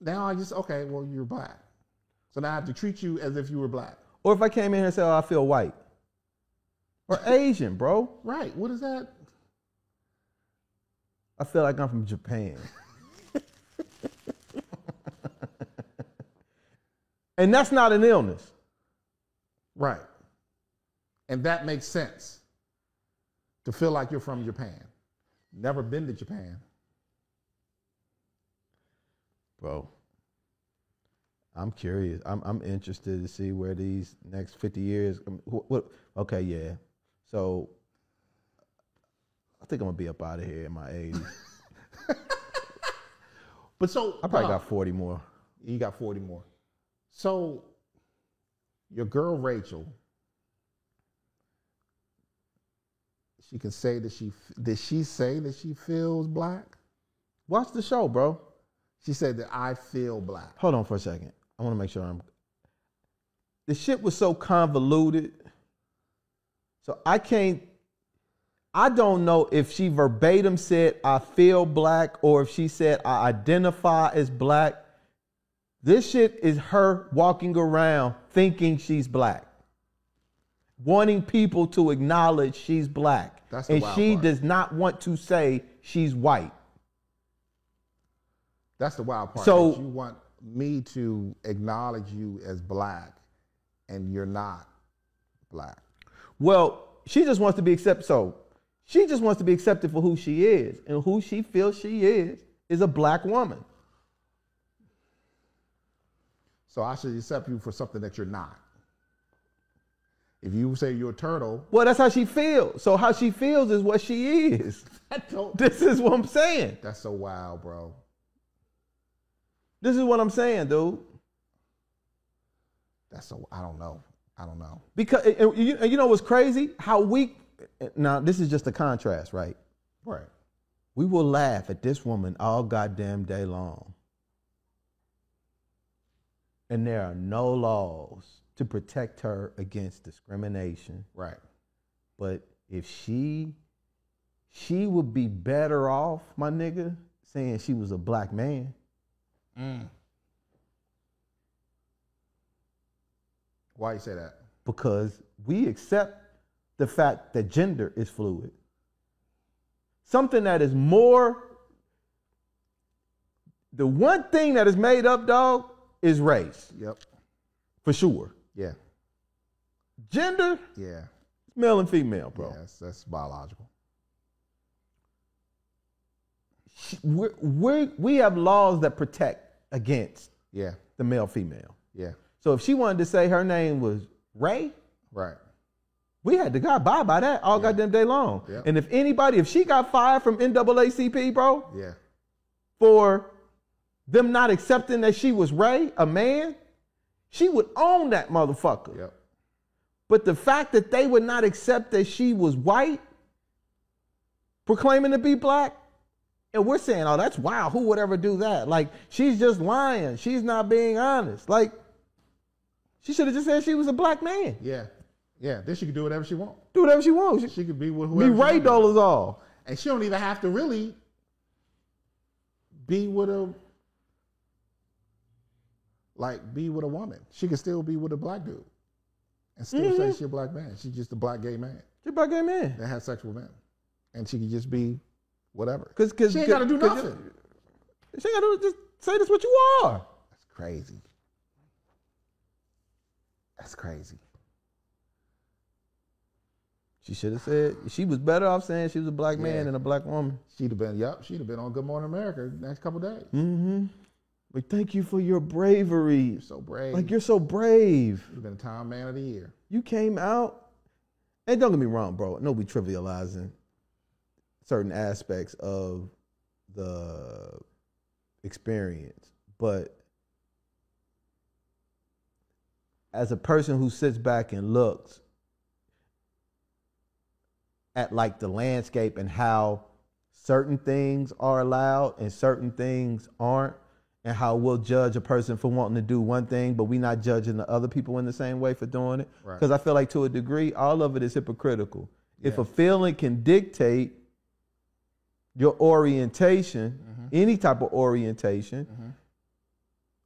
Now I just okay, well you're black. So now I have to treat you as if you were black. Or if I came in here and said, "Oh, I feel white," or Asian, bro. Right. What is that? I feel like I'm from Japan. and that's not an illness. Right. And that makes sense. To feel like you're from Japan. Never been to Japan. bro. I'm curious. I'm I'm interested to see where these next 50 years. um, What, okay, yeah. So I think I'm gonna be up out of here in my 80s. But so I probably uh, got 40 more. you got 40 more. So your girl Rachel, she can say that she did she say that she feels black? Watch the show, bro. She said that I feel black. Hold on for a second. I want to make sure I'm. The shit was so convoluted. So I can't. I don't know if she verbatim said I feel black or if she said I identify as black. This shit is her walking around thinking she's black, wanting people to acknowledge she's black. That's and she part. does not want to say she's white. That's the wild part. So- you want me to acknowledge you as black and you're not black. Well, she just wants to be accepted. So she just wants to be accepted for who she is, and who she feels she is is a black woman. So I should accept you for something that you're not. If you say you're a turtle, Well, that's how she feels. So how she feels is what she is. This is what I'm saying. that's so wild, bro. This is what I'm saying, dude. That's so I don't know. I don't know. Because and- you, and you know what's crazy? How weak. Now this is just a contrast, right? Right. We will laugh at this woman all goddamn day long. And there are no laws to protect her against discrimination. Right. But if she she would be better off, my nigga, saying she was a black man. Mm. Why you say that? Because we accept the fact that gender is fluid. Something that is more the one thing that is made up, dog, is race, Yep. for sure. Yeah. Gender, Yeah. male and female, bro. Yeah. That's, that's biological. We're, we're, we have laws that protect against Yeah. the male female. Yeah. So if she wanted to say her name was Ray, Right. We had to go by by that all goddamn day long. Yep. And if anybody, if she got fired from NAACP, bro, Yeah. for them not accepting that she was Ray, a man, she would own that motherfucker. Yep. But the fact that they would not accept that she was white, proclaiming to be black, and we're saying, oh, that's wild. Who would ever do that? Like, she's just lying. She's not being honest. Like, she should have just said she was a black man. Yeah. Yeah. Then she could do whatever she wants. Do whatever she wants. She, She could be with be whoever. she Ray. Dolezal. And she don't even have to really be with a like be with a woman. She could still be with a black dude and still Mm-hmm. say she's a black man. She's just a black gay man She a black gay man. that has sex with men, and she could just be whatever. Cause, cause, She ain't cause- gotta do nothing. She ain't gotta just say this what you are. That's crazy. That's crazy. She should have said she was better off saying she was a black man than a black woman. She'd have been, yep, she'd have been on Good Morning America the next couple days. Mm-hmm. Like, thank you for your bravery. You're so brave. Like, you're so brave. You've been a Time Man of the Year. You came out, and don't get me wrong, bro. No, we trivializing certain aspects of the experience, but as a person who sits back and looks at like the landscape and how certain things are allowed and certain things aren't and how we'll judge a person for wanting to do one thing but we're not judging the other people in the same way for doing it Right. because i feel like to a degree all of it is hypocritical if a feeling can dictate your orientation Mm-hmm. any type of orientation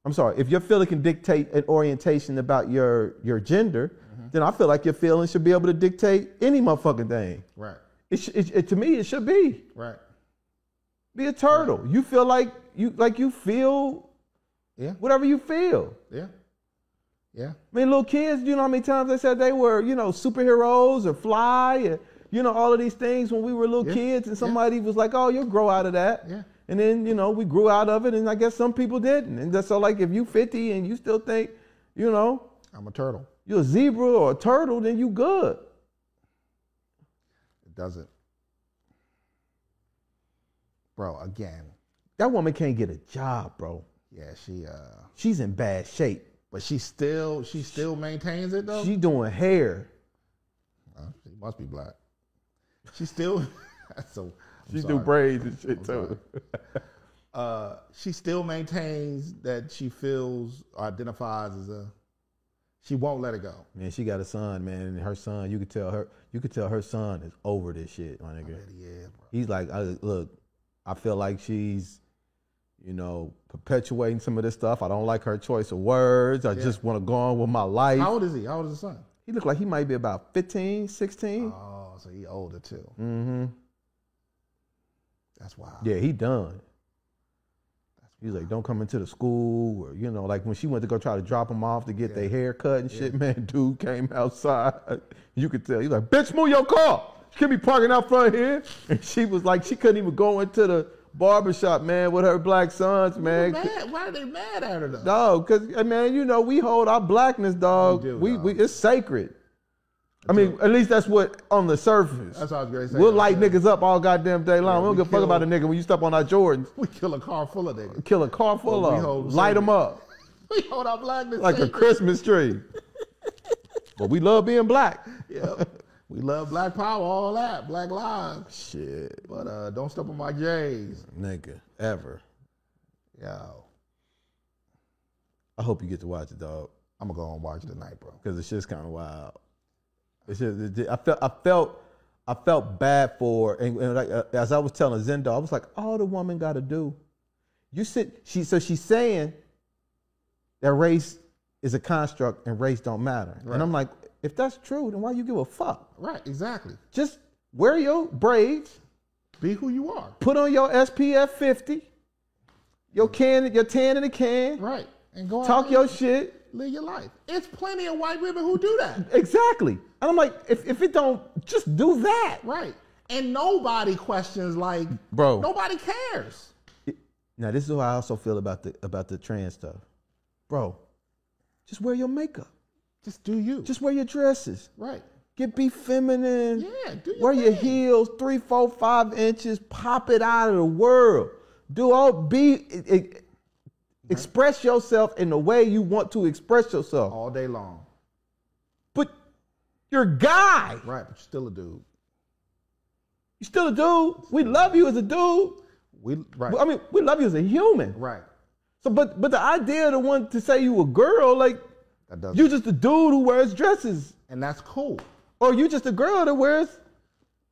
i'm sorry if your feeling can dictate an orientation about your your gender Mm-hmm. then i feel like your feeling should be able to dictate any motherfucking thing Right, it, sh- it, it to me it should be right. Be a turtle. You feel like you like you feel Yeah, whatever you feel. yeah, yeah. I mean, little kids, you know how many times they said they were, you know, superheroes or fly or you know all of these things when we were little Yeah. kids, and somebody was like, "Oh, you'll grow out of that." Yeah. And then you know we grew out of it, and I guess some people didn't. And that's so like if you 50 and you still think, you know, I'm a turtle. you're a zebra or a turtle, then you good. It doesn't. Bro, again, That woman can't get a job, bro. yeah, she uh She's in bad shape. but she still she still maintains it though. She doing hair. Uh, she must be black. She still so I'm She sorry. do braids and shit too. uh she still maintains that she feels or identifies as a she won't let it go. Man, she got a son, man, and her son, you could tell her, you could tell her son is over this shit, my nigga. But yeah, bro. He's like, I, look, I feel like she's, you know, perpetuating some of this stuff. I don't like her choice of words. I Yeah. just want to go on with my life. How old is he? How old is his son? He looked like he might be about 15, 16. Oh, so he older too. mm-hmm. That's wild. Yeah, he done. He was like, don't come into the school, or you know, like when she went to go try to drop him off to get their hair cut and shit. Man, dude came outside. You could tell. He's like, bitch, move your car. She can't be parking out front here. And she was like, she couldn't even go into the barbershop, man, with her black sons, man. mad. Why are they mad at her though? Dog, cause man, you know we hold our blackness, dog. We do, we, dog. we it's sacred. I mean, at least that's what on the surface. That's what I was going to say. We'll light niggas up all goddamn day long. Yeah, we don't we give a fuck about a nigga when you step on our Jordans. We kill a car full of niggas. Kill a car full Well, of light them up We hold our blackness like a. Christmas tree. but we love being black. Yep. We love black power, all that, black lives. Shit, But uh, don't step on my J's. nigga, ever. Yo, I hope you get to watch it, dog, I'm gonna go and watch it tonight, bro. because it's just kind of wild. It's just, it- I felt, I felt, I felt bad for, and, and like, uh, as I was telling Zendo, I was like, all the woman got to do, you sit. She so she's saying that race is a construct and race don't matter, Right. and I'm like, if that's true, then why you give a fuck? Right, exactly. Just wear your braids, Be who you are. put on your SPF 50, your can, your tan in a can, Right. And go talk your shit. live your life. It's plenty of white women who do that. Exactly. And I'm like, if, if it don't, just do that. Right. And nobody questions like Bro. Nobody cares. Now this is how I also feel about the about the trans stuff. Bro, just wear your makeup. Just do you. Just wear your dresses. right. Get be feminine. Yeah, do your Wear your heels three, four, five inches. Pop it out of the world. Do all be e- e- express yourself in the way you want to express yourself. all day long. But you're a guy. Right, but you're still a dude. You're still a dude. We love you as a dude. We right, I mean, we love you as a human. right. So, but but the idea of the one to say you a girl, like That does. you just a dude who wears dresses, and that's cool. or you just a girl that wears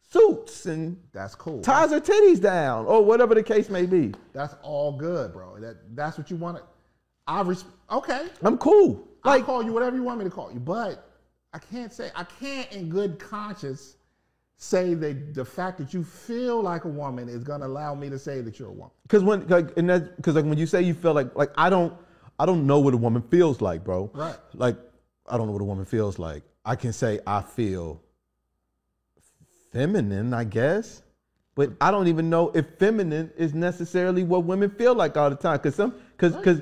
suits and That's cool. ties her titties down, or whatever the case may be. That's all good, bro. That that's what you want to. I res- okay. I'm cool. I'll Like, call you whatever you want me to call you, but I can't say I can't in good conscience say that the fact that you feel like a woman is gonna allow me to say that you're a woman. because when like and because like when you say you feel like like I don't I don't know what a woman feels like, bro. Right. Like I don't know what a woman feels like. I can say I feel feminine, I guess. But I don't even know if feminine is necessarily what women feel like all the time. Cause some cause cause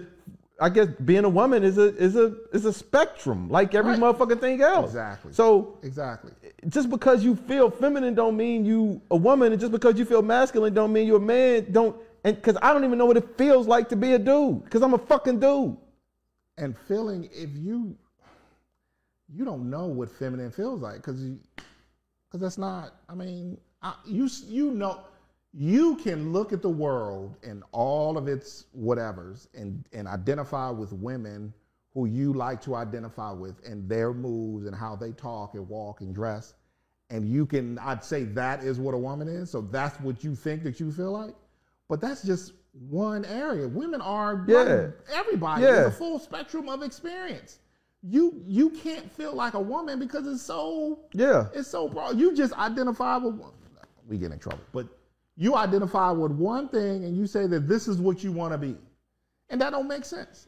I guess being a woman is a is a is a spectrum, like every Right. motherfucking thing else. Exactly. So Exactly. just because you feel feminine don't mean you a woman, and just because you feel masculine don't mean you're a man. Don't and because I don't even know what it feels like to be a dude. Because I'm a fucking dude. And feeling if you you don't know what feminine feels like because because that's not. I mean, I, you you know you can look at the world and all of its whatevers and and identify with women who you like to identify with and their moves and how they talk and walk and dress and you can i'd say that is what a woman is so that's what you think that you feel like but that's just one area women are Yeah. everybody Yeah. There's a full spectrum of experience you you can't feel like a woman because it's so Yeah. it's so broad. You just identify with one. We get in trouble, but you identify with one thing and you say that this is what you want to be, and that don't make sense,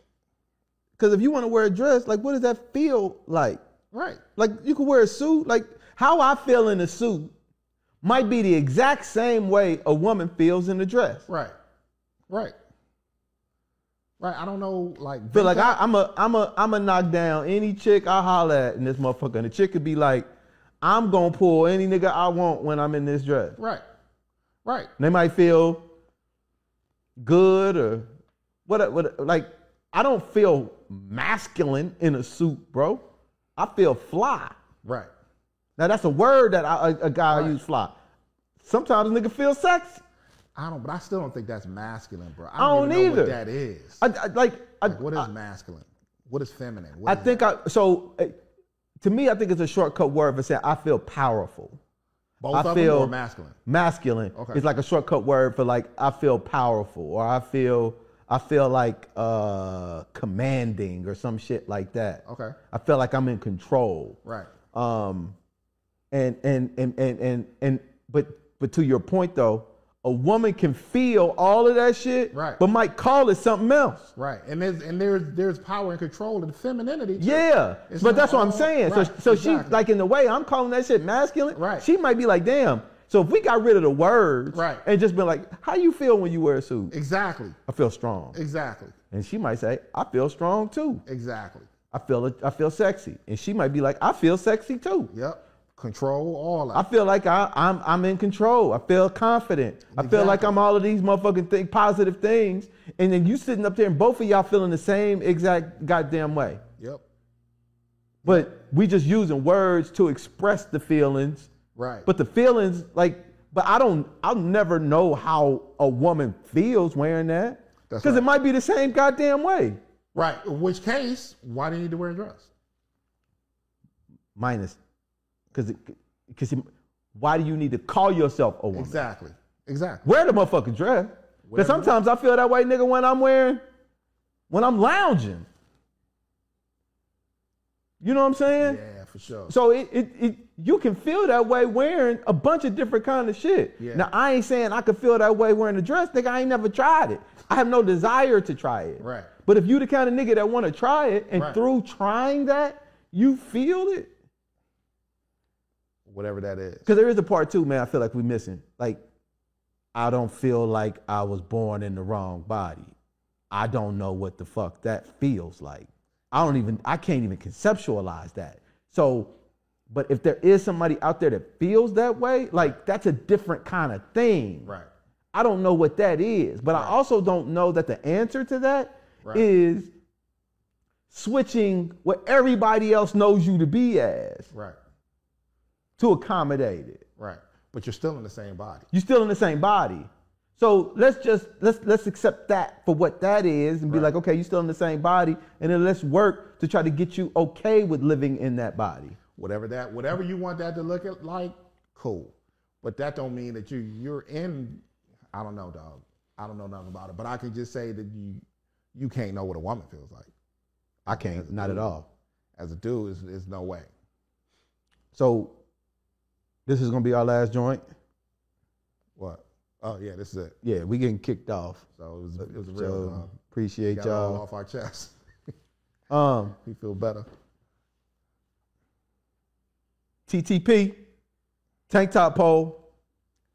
Because if you want to wear a dress, like what does that feel like? right? Like you could wear a suit. Like how I feel in a suit might be the exact same way a woman feels in a dress. Right, right, right. I don't know, like Feel like I, I'm a I'm a I'm a knock down any chick I holler at in this motherfucker, and the chick could be like, I'm gonna pull any nigga I want when I'm in this dress. right, right, They might feel good or what, what like I don't feel masculine in a suit, bro. I feel fly. right. Now that's a word that I, a, a guy Right. use fly. Sometimes a nigga feel sexy. I don't, but I still don't think that's masculine, bro. I I don't, don't even know either. what that is. I, I like I, Like, what is I, masculine? What is feminine? I What is think that? I so uh, to me I think it's a shortcut word for saying I feel powerful. both I of them feel or masculine. Masculine Okay. is like a shortcut word for like I feel powerful or I feel I feel like uh commanding or some shit like that. Okay, I feel like I'm in control. right, Um and and and and and, and but but to your point though, a woman can feel all of that shit, Right. but might call it something else. right. And there's and there's there's power and control and femininity. too. Yeah, It's but that's what I'm saying. right, so, so she like in the way I'm calling that shit masculine. Right. She might be like, damn. So if we got rid of the words, Right. and just been like, how you feel when you wear a suit? Exactly, I feel strong. exactly, And she might say, I feel strong too. exactly. I feel. I feel sexy. And she might be like, I feel sexy too. Yep. Control all I feel like I, I'm I'm in control. I feel confident. I feel like I'm all of these motherfucking thing, positive things. And then you sitting up there and both of y'all feeling the same exact goddamn way. Yep. But we just using words to express the feelings. Right. But the feelings, like, but I don't, I'll never know how a woman feels wearing that. That's Because it might be the same goddamn way. right. In which case, why do you need to wear a dress? Minus, because, because why do you need to call yourself a woman? Exactly. Exactly. Wear the motherfucking dress. Because sometimes I feel that way, nigga, when I'm wearing, when I'm lounging. You know what I'm saying? Yeah, for sure. So it, it, it you can feel that way wearing a bunch of different kind of shit. Yeah. Now I ain't saying I could feel that way wearing a dress, nigga. I ain't never tried it. I have no desire to try it. Right. But if you the kind of nigga that want to try it, and Right. through trying that, you feel it. Whatever that is. Because there is a part too, man. I feel like we're missing. Like, I don't feel like I was born in the wrong body. I don't know what the fuck that feels like. I don't even. I can't even conceptualize that. So, But if there is somebody out there that feels that way, like that's a different kind of thing. Right. I don't know what that is, but I also don't know that the answer to that is Right. switching what everybody else knows you to be as Right. To accommodate it. Right. But you're still in the same body. You're still in the same body. So let's just let's let's accept that for what that is and be Right. like, okay, you're still in the same body, and then let's work to try to get you okay with living in that body. Whatever that, whatever you want that to look at like, cool. But that don't mean that you you're in. I don't know, dog. I don't know nothing about it. But I can just say that you you can't know what a woman feels like. I can't, not at all. As a dude, is is no way. So this is gonna be our last joint. What? Oh yeah, this is it. Yeah, we getting kicked off. So it was it was So real. Uh, appreciate got it all y'all. off our chest. Um, we feel better. TTP, tank top pole.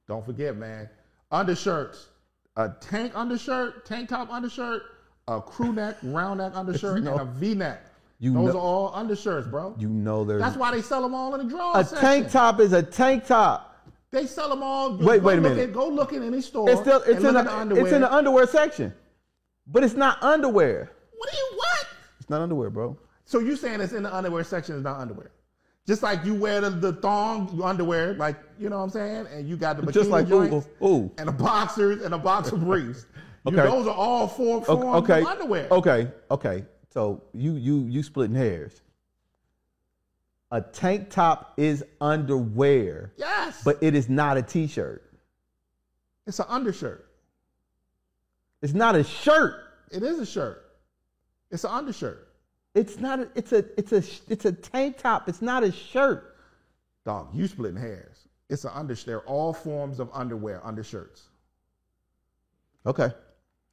Don't forget, man. Undershirts. A tank undershirt, tank top undershirt, a crew neck, round neck undershirt, No. and a V neck. You Those know- are all undershirts, bro. You know there's That's why they sell them all in the draw a section. tank top is a tank top. They sell them all. Wait, wait a minute. At, go look in any store. It's still it's in at the, it's in the underwear section, but it's not underwear. What do you what? It's not underwear, bro. So you saying it's in the underwear section is not underwear? Just like you wear the, the thong underwear, like you know what I'm saying, and you got the bikini Just like ooh, joints ooh, ooh. and the boxers and the boxer briefs. You- Okay. those are all four forms okay, of underwear. okay, okay. So you you you splitting hairs. A tank top is underwear, Yes, but it is not a t-shirt. it's an undershirt. It's not a shirt. It is a shirt. It's an undershirt. It's not. A, it's a. It's a. It's a tank top. It's not a shirt. Dog, you splitting hairs. It's an undershirt. They're all forms of underwear, undershirts. Okay.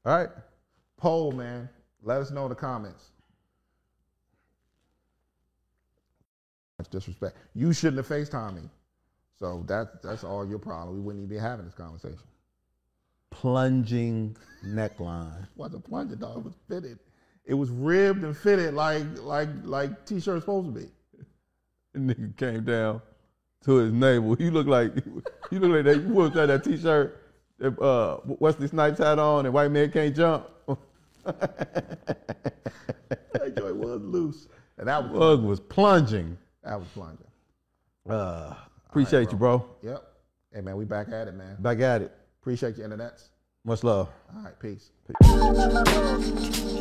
All right. Poll, man. Let us know in the comments. Much disrespect. You shouldn't have FaceTime me. So that that's all your problem. We wouldn't even be having this conversation. Plunging neckline. wasn't plunging, dog. It was fitted. It was ribbed and fitted like like like t-shirt's supposed to be. The nigga came down to his navel. He looked like he looked like that. You wore that, that t-shirt. that, Uh, Wesley Snipes had on, and white man can't jump. That joint was loose. And that was Bug was plunging. that was plunging. Uh, appreciate you, bro. Yep. Hey man, we back at it, man. Back at it. Appreciate your internets. Much love. All right, peace. Peace.